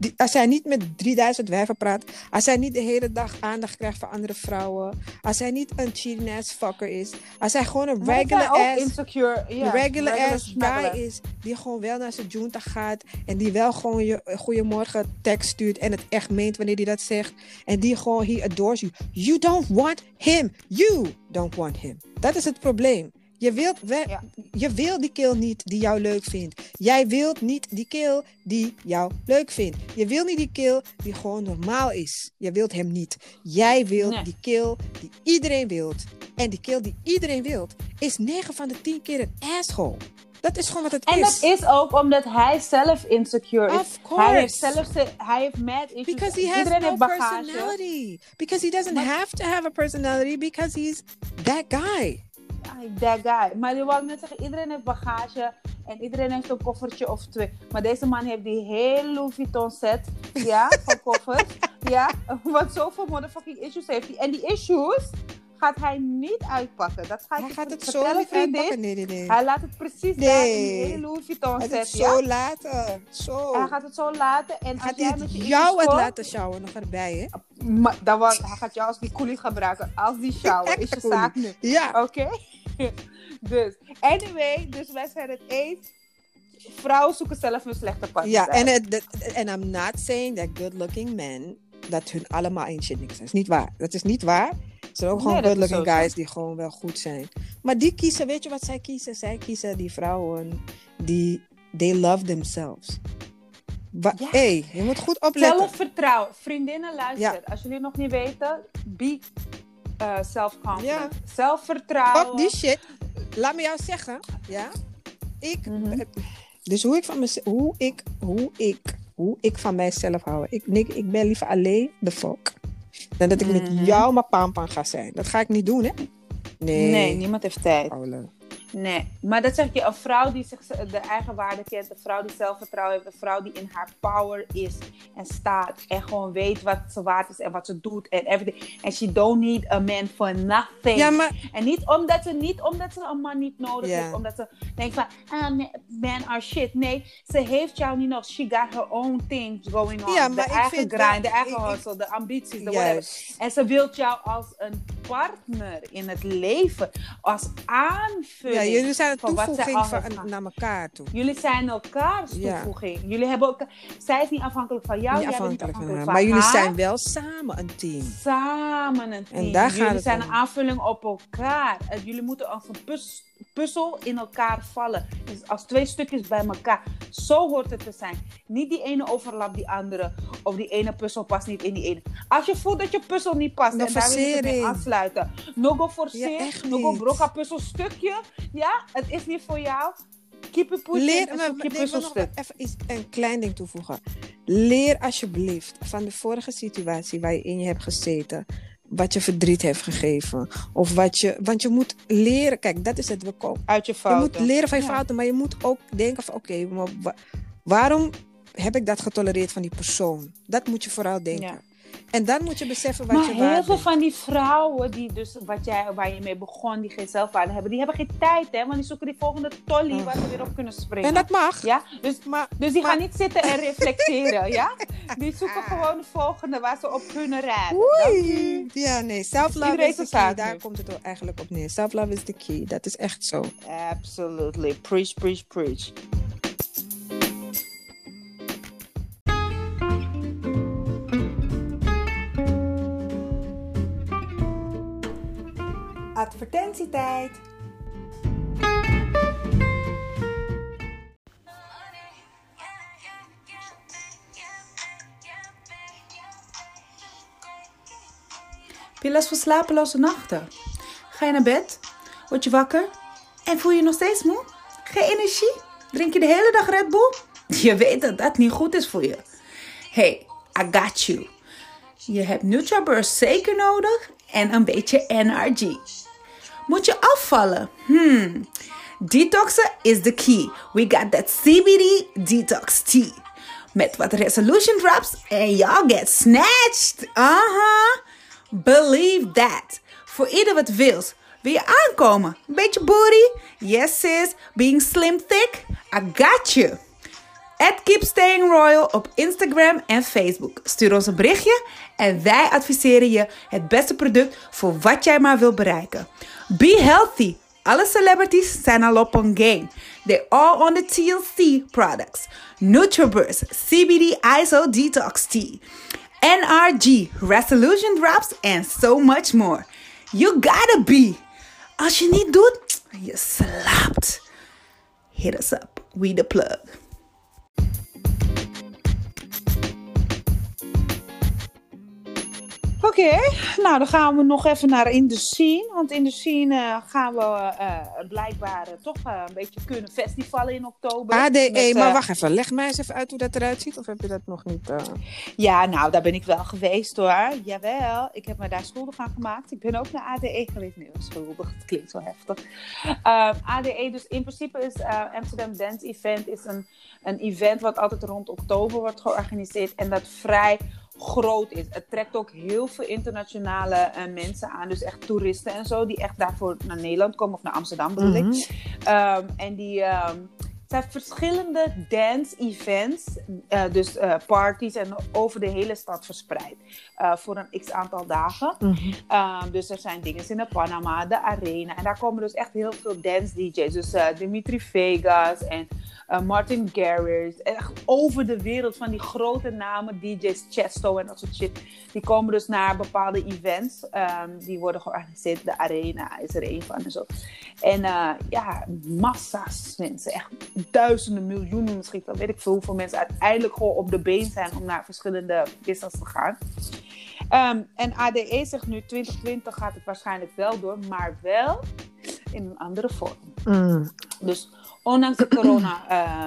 Die, als hij niet met 3000 wijven praat, als hij niet de hele dag aandacht krijgt van andere vrouwen, als hij niet een cheating ass fucker is, als hij gewoon een regular ass insecure, regular ass smuggler. guy is die gewoon wel naar zijn junta gaat en die wel gewoon je goeiemorgen tekst stuurt en het echt meent wanneer hij dat zegt en die gewoon he adores you. You don't want him. You don't want him. Dat is het probleem. Je wilt, we- Ja. je wilt die kill niet die jou leuk vindt. Jij wilt niet die kill die jou leuk vindt. Je wilt niet die kill die gewoon normaal is. Je wilt hem niet. Jij wilt Nee. die kill die iedereen wilt. En die kill die iedereen wilt, is 9 van de 10 keer een asshole. Dat is gewoon wat het En is. dat is ook omdat hij zelf insecure is. Of course. Hij heeft zelf ze- hij heeft mad issues. Because he has Iedereen no heeft bagage. personality. Because he doesn't have to have a personality because he's that guy. That guy. Maar je wou net zeggen, iedereen heeft bagage. En iedereen heeft een koffertje of twee. Maar deze man heeft die hele Louis Vuitton set. Ja, van koffers. ja, want zoveel motherfucking issues heeft hij. En die issues gaat hij niet uitpakken. Dat ga ik Hij gaat het zo niet uitpakken. Nee, nee, nee. Hij laat het precies daar in die Nee. hele Louis Vuitton Hij set. het ja? zo laten. Zo. Hij gaat het zo laten. En Gaat als jij met het je jou het laten sjouwen nog erbij, hè? Maar dan wa- hij gaat jou als die coolie gebruiken. Als die shower. Is je zaak nu. Ja. Oké? dus, anyway. Dus wij zijn het eens. Vrouwen zoeken zelf hun slechte partners Ja, en dat- en I'm not saying that good-looking men, dat hun allemaal shit niks zijn. Dat is niet waar. Dat is niet waar. Er zijn ook Nee, gewoon dat good-looking zo. guys die gewoon wel goed zijn. Maar die kiezen, weet je wat zij kiezen? Zij kiezen die vrouwen die, they love themselves. Wa- Ja. hey, je moet goed opletten. Zelfvertrouwen. Vriendinnen, luister. Ja. Als jullie nog niet weten, be uh, self-confident. Ja. Zelfvertrouwen. Fuck die shit. Laat me jou zeggen, ja. Ik, Mhm. dus hoe ik van mezelf, hoe ik, hoe ik, hoe ik van mijzelf hou. Ik, ik, ik ben liever alleen de fuck. Dan dat ik Mhm. met jou maar pampan ga zijn. Dat ga ik niet doen, hè? Nee. Nee, niemand heeft tijd. Paula. Nee, maar dat zeg je, een vrouw die zich de eigen waarde kent, een vrouw die zelfvertrouwen heeft, een vrouw die in haar power is en staat en gewoon weet wat ze waard is en wat ze doet en everything. En she don't need a man for nothing. Ja, maar En niet omdat, ze, niet omdat ze een man niet nodig heeft, omdat ze denkt van, ah, men are shit. Nee, ze heeft jou niet nog. She got her own things going on. Ja, de eigen grind, dat- de eigen hustle, de ambities, de whatever. En ze wilt jou als een partner in het leven, als aanvulling. Ja, jullie zijn een toevoeging van, naar elkaar toe. Jullie zijn elkaars Ja. toevoeging. Jullie hebben elkaar, zij is niet afhankelijk van jou, niet jij bent niet afhankelijk van haar. van Maar jullie haar. zijn wel samen een team. samen een team. En daar jullie zijn om. een aanvulling op elkaar. En jullie moeten als een puz- puzzel in elkaar vallen. Dus als twee stukjes bij elkaar. Zo hoort het te zijn. Niet die ene overlapt die andere. Of die ene puzzel past niet in die ene. Als je voelt dat je puzzel niet past. No en daar wil je het mee forcering. aansluiten. No go Ja, forceer. echt no go niet. broka puzzelstukje. Ja, het is niet voor jou. Keep it pushing Leer, en maar, nee, wil nog puzzelstuk. even iets, een klein ding toevoegen. Leer alsjeblieft van de vorige situatie waar je in je hebt gezeten. Wat je verdriet heeft gegeven. Of wat je. Want je moet leren. Kijk, dat is het. We komen. Uit je Je fouten. moet leren van je Ja. fouten. Maar je moet ook denken van oké, maar waarom heb ik dat getolereerd van die persoon? Dat moet je vooral denken. Ja. En dan moet je beseffen wat Maar je heel waard veel bent. van die vrouwen die dus, wat jij, waar je mee begon, die geen zelfwaarde hebben, die hebben geen tijd, hè? Want die zoeken die volgende tolly Oh. waar ze weer op kunnen springen. En dat mag. Ja, dus, Maar, dus die maar- gaan niet zitten en reflecteren, ja? Die zoeken gewoon de volgende waar ze op kunnen rijden. Oei. Ja, nee. Self-love is de key. Daar nu. komt het eigenlijk op neer. Self-love is de key. Dat is echt zo. Absolutely. Preach, preach, preach. Advertentietijd. Heb je last van slapeloze nachten? Ga je naar bed? Word je wakker? En voel je nog steeds moe? Geen energie? Drink je de hele dag Red Bull? Je weet dat dat niet goed is voor je. Hey, I got you. Je hebt NutraBurst zeker nodig en een beetje NRG. Moet je afvallen? Hmm. Detoxen is the key. We got that CBD detox tea. Met wat resolution drops en y'all get snatched. Aha. Believe that. Voor ieder wat wils. Wil je aankomen? Beetje booty? Yes sis. Being slim thick? I got you. At Keep Staying Royal op Instagram en Facebook. Stuur ons een berichtje en wij adviseren je het beste product voor wat jij maar wil bereiken. Be healthy. Alle celebrities zijn al op game. They're all on the TLC products. NutriBurst, CBD ISO Detox Tea, NRG, Resolution Drops and so much more. You gotta be. Als je niet doet, je slaapt. Hit us up. We the plug. Oké, nou dan gaan we nog even naar in de scene. Want in de scene eh, gaan we eh, blijkbaar eh, toch een beetje kunnen festivalen in oktober. ADE, Met, maar wacht even. Leg mij eens even uit hoe dat eruit ziet. Of heb je dat nog niet? Ja, nou daar ben ik wel geweest hoor. Jawel, ik heb me daar schuldig aan gemaakt. Ik ben ook naar ADE geweest. Nee, schuldig, het klinkt zo heftig. Ehm, ADE, dus in principe is Amsterdam Dance Event is een, een event wat altijd rond oktober wordt georganiseerd. En dat vrij groot is. Het trekt ook heel veel internationale eh, mensen aan. Dus echt toeristen en zo. Die echt daarvoor naar Nederland komen. Of naar Amsterdam bedoel ik. Mhm. Ehm, en die... ehm, zijn verschillende dance-events, eh, dus eh, parties en over de hele stad verspreid voor een x aantal dagen. Mhm. Ehm, dus er zijn dingen in de Panama, de Arena. En daar komen dus echt heel veel dance-DJ's. Dus Dimitri Vegas en eh, Martin Garrix. Echt over de wereld van die grote namen, DJ's, Chesto en dat soort shit. Die komen dus naar bepaalde events. ehm, die worden georganiseerd. De Arena is er een van en zo. En eh, ja, massa's mensen. Echt duizenden, miljoenen misschien. Dan weet ik veel hoeveel mensen uiteindelijk gewoon op de been zijn om naar verschillende business te gaan. Ehm, en ADE zegt nu 2020 gaat het waarschijnlijk wel door, maar wel in een andere vorm. Mm. Dus ondanks de corona eh,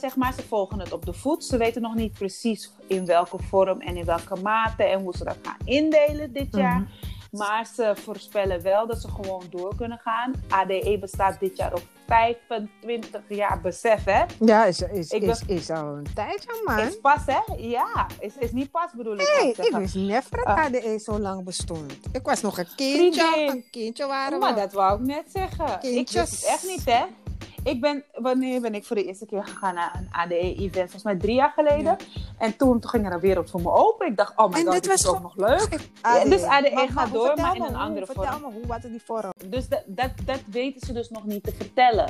zeg maar, ze volgen het op de voet. Ze weten nog niet precies in welke vorm en in welke mate en hoe ze dat gaan indelen dit jaar. Maar ze voorspellen wel dat ze gewoon door kunnen gaan. ADE bestaat dit jaar op 25 jaar besef, hè? Ja, is, is, Ik is, is al een tijdje, man. Is pas, hè? Ja, is, is niet pas bedoel ik. Nee, ik wist never dat Ah. ADE zo lang bestond. Ik was nog een kindje. Vriendin. Een kindje waren Maar we. dat wou ik net zeggen. Ik Kindjes. wist het echt niet, hè? Ik ben, wanneer ben ik voor de eerste keer gegaan naar een ADE-event? Volgens mij drie jaar geleden. En toen, toen ging er een wereld voor me open. Ik dacht, oh my En god, dit was is ook nog leuk. Ja, dus ADE gaat door, maar in een andere Vertel vorm. me, hoe was het die vorm? Dus dat, dat, dat weten ze dus nog niet te vertellen.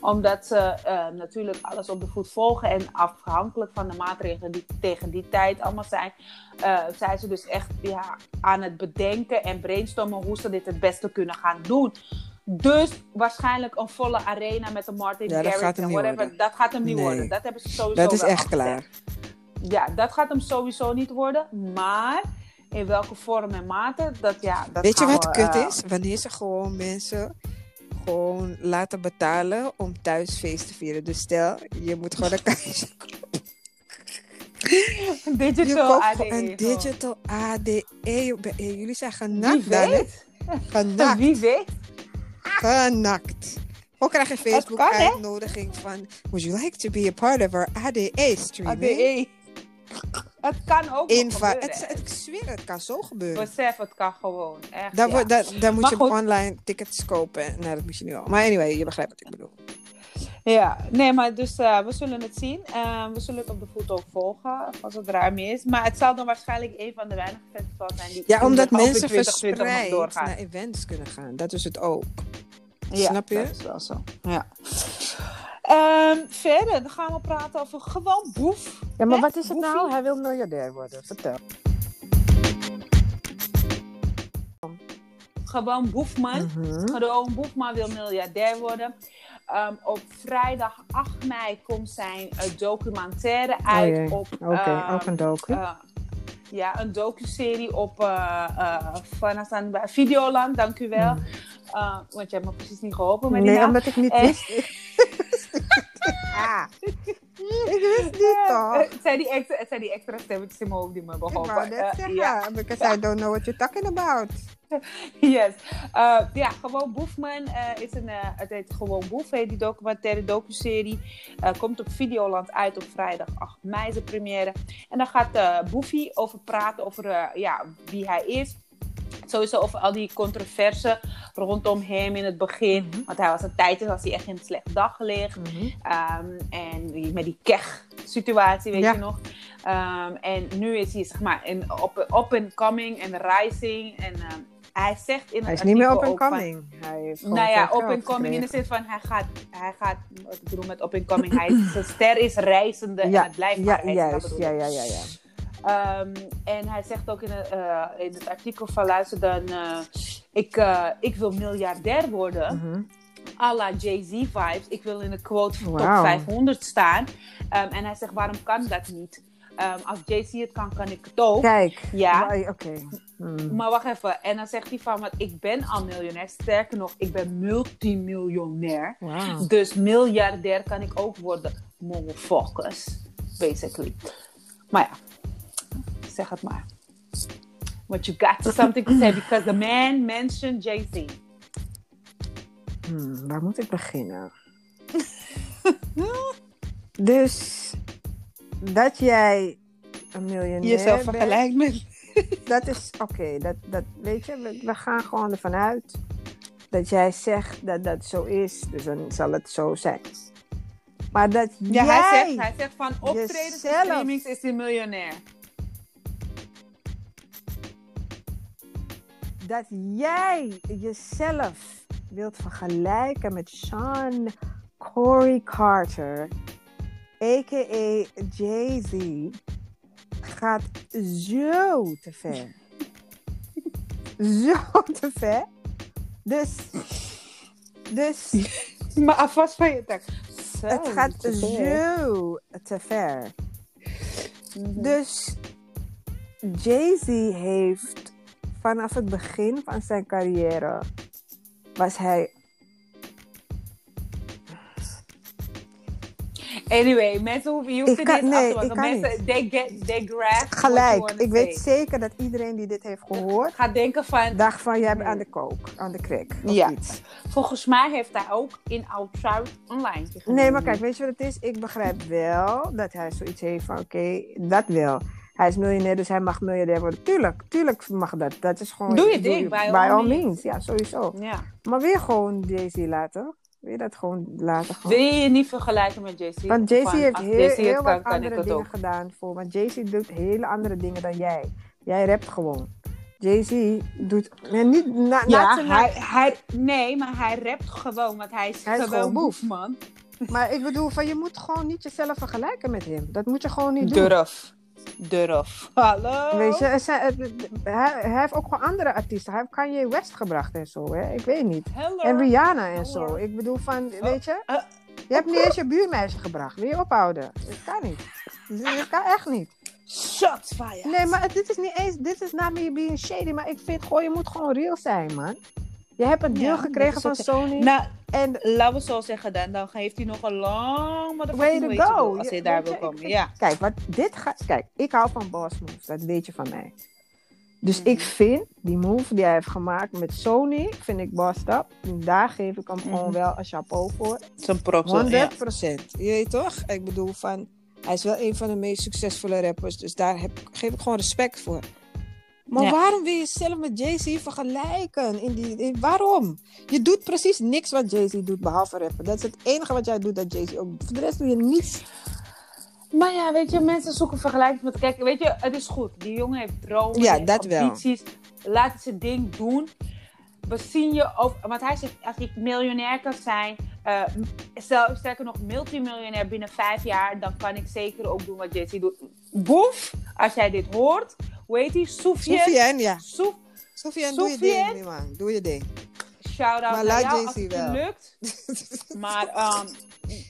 Omdat ze eh, natuurlijk alles op de voet volgen. En afhankelijk van de maatregelen die tegen die tijd allemaal zijn. eh, zijn ze dus echt ja, aan het bedenken en brainstormen hoe ze dit het beste kunnen gaan doen. Dus waarschijnlijk een volle arena met een Martin Ja, Garrix en whatever. worden. Dat gaat hem niet Nee. worden. Dat hebben ze sowieso Dat is wel echt klaar. Ja, dat gaat hem sowieso niet worden. Maar in welke vorm en mate, dat ja... Dat Weet je wat we, kut eh, is? Wanneer ze gewoon mensen gewoon laten betalen om thuis feest te vieren. Dus stel, je moet gewoon een kaartje Je Digital ADE. een digital ADE. Hey, Jullie zijn genakt, Wie weet? Genakt. Wie weet? Genakt. Ook krijg je hè? Facebook-uitnodiging van... Would you like to be a part of our ADE streaming? ADE. Het kan ook Inva gebeuren. het, ik zweer, het kan zo gebeuren. Besef, het kan gewoon. Echt, Dan, ja. wordt- dan, dan moet Maar je goed. online tickets kopen. Nou, dat moet je nu al. Maar anyway, je begrijpt wat ik bedoel. Ja, nee, maar dus eh, we zullen het zien. Eh, we zullen het op de voet ook volgen, als het raar mee is. Maar het zal dan waarschijnlijk een van de weinige festivals zijn die Ja, omdat mensen 2020 nog verspreid doorgaan. naar events kunnen gaan. Dat is het ook. Ja, Snap je? dat is wel zo. Ja. Ehm, verder, dan gaan we praten over gewoon boef. Ja, maar Hè? wat is het Boefie? nou? Hij wil miljardair worden. Vertel. Gewoon boefman. Mhm. Gewoon Boefman wil miljardair worden. Ehm, op vrijdag 8 mei komt zijn eh, documentaire uit jee. op... Oké, ehm, ook een docu. eh, ja, een docu-serie op uh, uh, vanaf aan bij Videoland, dank u wel. Uh, want je hebt me precies niet geholpen met die nee, naam. omdat ik niet Eh. wist. ah. Ik wist niet Eh, toch? het, zijn die extra, het zijn die extra stemmetjes in mijn hoofd die me Ik beholpen. wou net Eh, zeggen, ja. because I don't know what you're talking about. Yes. Uh, ja, Gewoon Boefman uh, is een, uh, het heet Gewoon Boef, heet die documentaire docuserie. Komt op Videoland uit op vrijdag 8 mei de première. En daar gaat Boefie over praten, over ja, wie hij is. Sowieso over al die controverse rondom hem in het begin. Mhm. Want hij was een tijdje, was hij echt in een slecht daglicht. Mhm. Um, en met die kech-situatie, weet Ja. je nog. Um, en nu is hij zeg maar in up and coming en rising. En um, hij zegt in Hij het is niet meer ook van- coming. Hij nou ja, and geld coming in de zin van hij gaat, hij gaat, ik bedoel met up and coming, hij zijn ster is reizende en het blijft ja, reizen. juist. Ja, ja, ja, ja. Ehm, en hij zegt ook in, het, eh, in het artikel van luister dan, eh, ik, eh, ik wil miljardair worden, à la Jay-Z vibes. Ik wil in de quote van top Wauw. 500 staan. Ehm, en hij zegt, waarom kan dat niet? Ehm, als Jay-Z het kan, kan ik het ook. Kijk. Ja. Oké. Hmm. Maar wacht even. En dan zegt hij van, want ik ben al miljonair. Sterker nog, ik ben multimiljonair. Wauw. Dus miljardair kan ik ook worden. Motherfuckers. Basically. Maar ja, zeg het maar. But you got to something to say because the man mentioned Jay-Z. Hmm, waar moet ik beginnen? dus dat jij een miljonair Jezelf vergelijkt met... dat is oké. dat, dat, weet je, we, we gaan gewoon ervan uit dat jij zegt dat dat zo is. Dus dan zal het zo zijn. Maar dat Ja, jij... hij zegt, hij zegt van optredens en streamings is hij miljonair. dat jij jezelf wilt vergelijken met Sean Corey Carter, a.k.a. Jay-Z, gaat zo te ver. zo te ver. Dus, dus Maar alvast van je tekst. Zo, het gaat te zo te ver. Mhm. Dus Jay-Z heeft vanaf het begin van zijn carrière was hij Anyway, mensen hoeven, je hoeft Ik kan- nee, af te ik wachten. kan Mensen, they, get, they grasp gelijk. Ik weet say. zeker dat iedereen die dit heeft gehoord Gaat denken van, dacht van jij bent aan de kook, aan de of Ja. iets. volgens mij heeft hij ook in Outside online. Nee, maar kijk, weet je wat het is? Ik begrijp wel dat hij zoiets heeft van oké, dat wel. Hij is miljonair, dus hij mag miljardair worden. Tuurlijk, tuurlijk mag dat. Dat is gewoon. Doe je ding, by all by all means. means. Ja, sowieso. Ja. Maar weer gewoon Jay-Z laten. Wil je dat gewoon laten? Gewoon? Wil je je niet vergelijken met Jay-Z? Want Van, heeft heel, heel kan, wat kan andere dingen ook. gedaan voor. Want Jay-Z doet hele andere dingen dan jij. Jij rapt gewoon. Jay-Z doet. Nee, niet, na, Ja, na- hij, hij, nee, maar hij rapt gewoon, want hij is, Hij is gewoon gewoon boef, man. Maar ik bedoel, van, je moet gewoon niet jezelf vergelijken met hem. Dat moet je gewoon niet doen. Durf. Durf. Hallo. Weet je, zijn- hij, hij heeft ook gewoon andere artiesten. Hij heeft Kanye West gebracht en zo, hè? Ik weet niet. Hello. En Rihanna en zo. Ik bedoel van, weet je? eh, Je hebt niet eens je buurmeisje gebracht. Wil je ophouden? Dat kan niet. Dat kan echt niet. Shots fire. Nee, maar dit is niet eens, dit is not me being shady, maar ik vind gewoon, je moet gewoon real zijn, man. Je hebt een deal Ja, gekregen van. Sony. Nou, en laten we zo zeggen dan. Dan heeft hij nog een lang way to go. Als Je- hij daar wil komen. vind- Ja. Kijk, wat dit gaat. Kijk, ik hou van boss moves, dat weet je van mij. Dus Mhm. ik vind die move die hij heeft gemaakt met Sony, vind ik bossed up. En daar geef ik hem gewoon Mhm. wel een chapeau voor. Zijn props. 100 Ja. procent. Je weet toch? Ik bedoel, van, hij is wel een van de meest succesvolle rappers. Dus daar heb, geef ik gewoon respect voor. Maar Ja. waarom wil je zelf met Jay-Z vergelijken? In die, in- waarom? Je doet precies niks wat Jay-Z doet, behalve rappen. Dat is het enige wat jij doet dat Jay-Z ook doet. Voor de rest doe je niets. Maar ja, weet je, mensen zoeken vergelijking met... Kijk, weet je, het is goed. Die jongen heeft dromen, Ja, dat wel. ambities. Laat het zijn ding doen. We zien je ook... Want hij zegt, als ik miljonair kan zijn... eh, stel, sterker nog, multimiljonair binnen vijf jaar... dan kan ik zeker ook doen wat Jay-Z doet. Boef, als jij dit hoort... Hoe heet die? Ja. Soef, doe je ding, man. Doe je ding. shout-out Maar naar jou als het wel. lukt. Maar, ehm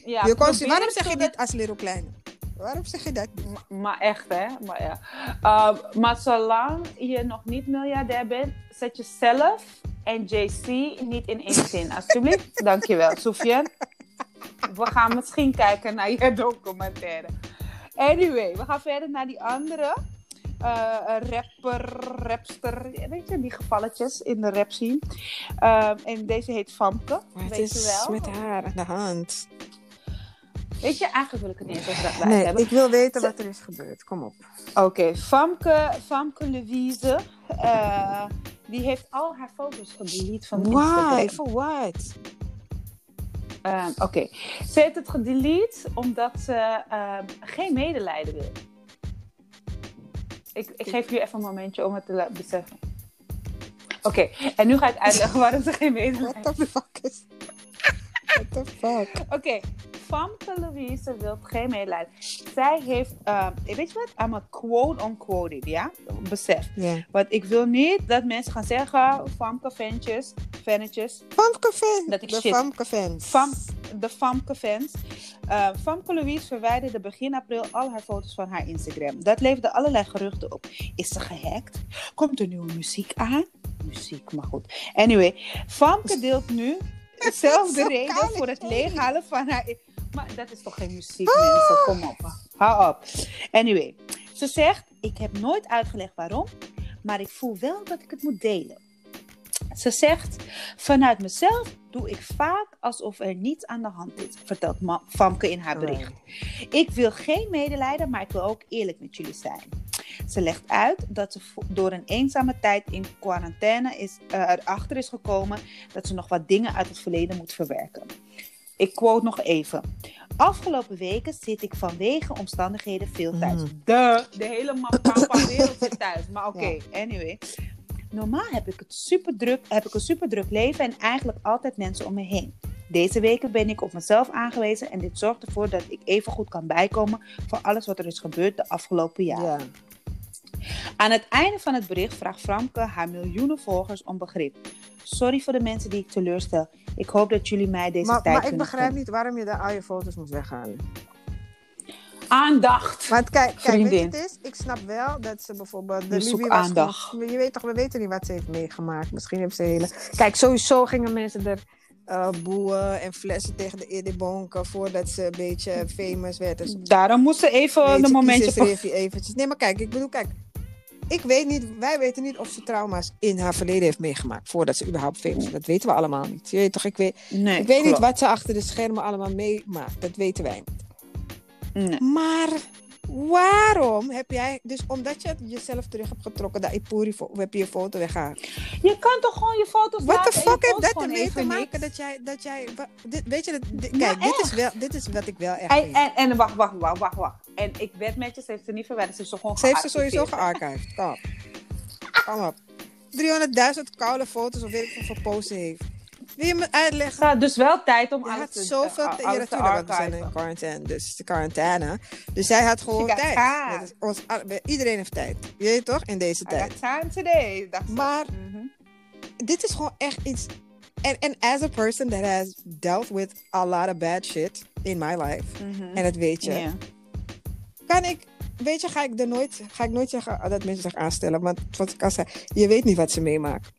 ja, je kon, waarom zeg je niet als Little Kleine? Waarom zeg je dat Maar echt, hè? Maar, ja. Ehm, maar zolang je nog niet miljardair bent, zet jezelf en JC niet in één zin. Alsjeblieft. Dankjewel, Sofian. We gaan misschien kijken naar je documentaire. Anyway, we gaan verder naar die andere. Eh, rapper, rapster, weet je, die gevalletjes in de rap scene. Ehm, en deze heet Famke, Maar het weet je is wel. met haar aan de hand. Weet je, eigenlijk wil ik het niet eens over dat Nee, hebben. ik wil weten wat er is gebeurd. Kom op. Oké, Famke, Famke Louise, eh, die heeft al haar foto's gedelete van Instagram. Why? For what? Ehm, Oké, ze heeft het gedelete omdat ze ehm, geen medelijden wil. Ik, ik geef jullie even een momentje om het te beseffen. Oké, en nu ga ik uitleggen waarom ze geen medelijden What the fuck is... What the fuck? Oké, Famke Louise wil geen medelijden. Zij heeft, ehm, weet je wat? I'm a quote on quoted, ja? Besef. Want ik wil niet dat mensen gaan zeggen, Famke fans, fannetjes, Famke fans. Dat ik de shit. Famke fans. Fam, de Famke fans. Eh, Famke Louise verwijderde begin april al haar foto's van haar Instagram. Dat leverde allerlei geruchten op. Is ze gehackt? Komt er nieuwe muziek aan? Muziek, maar goed. Anyway, Famke deelt nu dezelfde reden voor het leeghalen van haar... Maar dat is toch geen muziek, mensen? Kom op. Hou op. Anyway, ze zegt, ik heb nooit uitgelegd waarom, maar ik voel wel dat ik het moet delen. Ze zegt, vanuit mezelf doe ik vaak alsof er niets aan de hand is, vertelt Famke in haar bericht. Ik wil geen medelijden, maar ik wil ook eerlijk met jullie zijn. Ze legt uit dat ze door een eenzame tijd in quarantaine is, eh, erachter is gekomen dat ze nog wat dingen uit het verleden moet verwerken. Ik quote nog even. Afgelopen weken zit ik vanwege omstandigheden veel thuis. Mhm. De, de hele mappa wereld zit thuis. Maar oké, anyway. Normaal heb ik, het super druk, heb ik een super druk leven en eigenlijk altijd mensen om me heen. Deze weken ben ik op mezelf aangewezen en dit zorgt ervoor dat ik even goed kan bijkomen voor alles wat er is gebeurd de afgelopen jaren. Ja. Aan het einde van het bericht vraagt Framke haar miljoenen volgers om begrip. Sorry voor de mensen die ik teleurstel. Ik hoop dat jullie mij deze Maar, tijd maar ik kunnen begrijp niet waarom je al je foto's moest weghalen. Aandacht! Want kijk, kijk weet je het is? Ik snap wel dat ze bijvoorbeeld... De Je was aandacht. je weet toch, we weten niet wat ze heeft meegemaakt. Misschien heeft ze hele... Kijk, sowieso gingen mensen er eh boeien en flessen tegen de Eddy bonken... voordat ze een beetje famous werd. Dus Daarom moest ze even een je, momentje... Revi eventjes. Nee, maar kijk, ik bedoel, kijk. Ik weet niet, wij weten niet of ze trauma's in haar verleden heeft meegemaakt. Voordat ze überhaupt famous is. Dat weten we allemaal niet. Je weet toch, ik weet, Nee, ik weet niet wat ze achter de schermen allemaal meemaakt. Dat weten wij niet. Nee. Maar waarom heb jij, dus omdat je jezelf terug hebt getrokken, dat Ipuri, heb je je foto weggehaald. Je kan toch gewoon je foto's What laten en je fuck heeft dat ermee te maken niks? dat jij, dat jij, dit, weet je, dit- kijk, dit is, wel, dit is wat ik wel echt En, en, en wacht, wacht, wacht, wacht, wacht. En ik werd met je, ze heeft ze niet verwijderd. Ze heeft ze gewoon Ze heeft ze sowieso gearchiveerd. gearchived. Kom op. Kom op. 300.000 koude foto's of weet ik hoeveel posts ze heeft. Wil je me uitleggen? Ja, dus wel tijd om Je alles te zoveel uh, te, ja, natuurlijk, want we zijn in quarantaine, dus de quarantaine. Dus zij had gewoon tijd. is ons, iedereen heeft tijd. Je weet toch, in deze I tijd. time today. Maar Mhm. dit is gewoon echt iets. En en as a person that has dealt with a lot of bad shit in my life, Mhm. en dat weet je, kan ik, weet je, ga ik er nooit, ga ik nooit zeggen dat mensen zich aanstellen. Want wat ik al zei, je weet niet wat ze meemaken.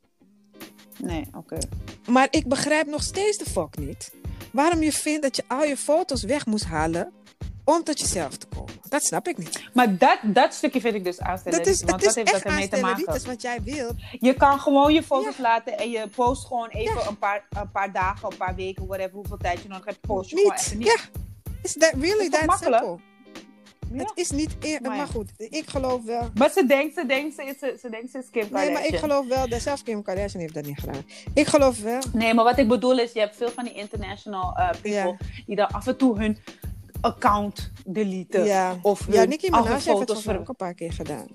Nee, oké. Maar ik begrijp nog steeds de fuck niet. Waarom je vindt dat je al je foto's weg moest halen om tot jezelf te komen. Dat snap ik niet. Maar dat, dat stukje vind ik dus aanstelleritis. Dat is, want het is wat heeft dat ermee te maken? aanstelleritis wat jij wilt. Je kan gewoon je foto's laten en je post gewoon even een, paar, een paar dagen, een paar weken, whatever, hoeveel tijd je nodig hebt, post je gewoon Niet. even niet. Ja. Is that really is toch that makkelijk? simple? Ja. Het is niet... eer- Maar maar, ja. goed, ik geloof wel... Maar ze denkt, ze denkt, ze ze, ze denkt, ze is Kim Nee, Kardashian. maar ik geloof wel... Dat zelfs Kim Kardashian heeft dat niet gedaan. Ik geloof wel... Nee, maar wat ik bedoel is, je hebt veel van die international uh, people Ja. die dan af en toe hun account deleten. Ja, Of ja hun Nicki al Minaj heeft het ook een paar keer gedaan.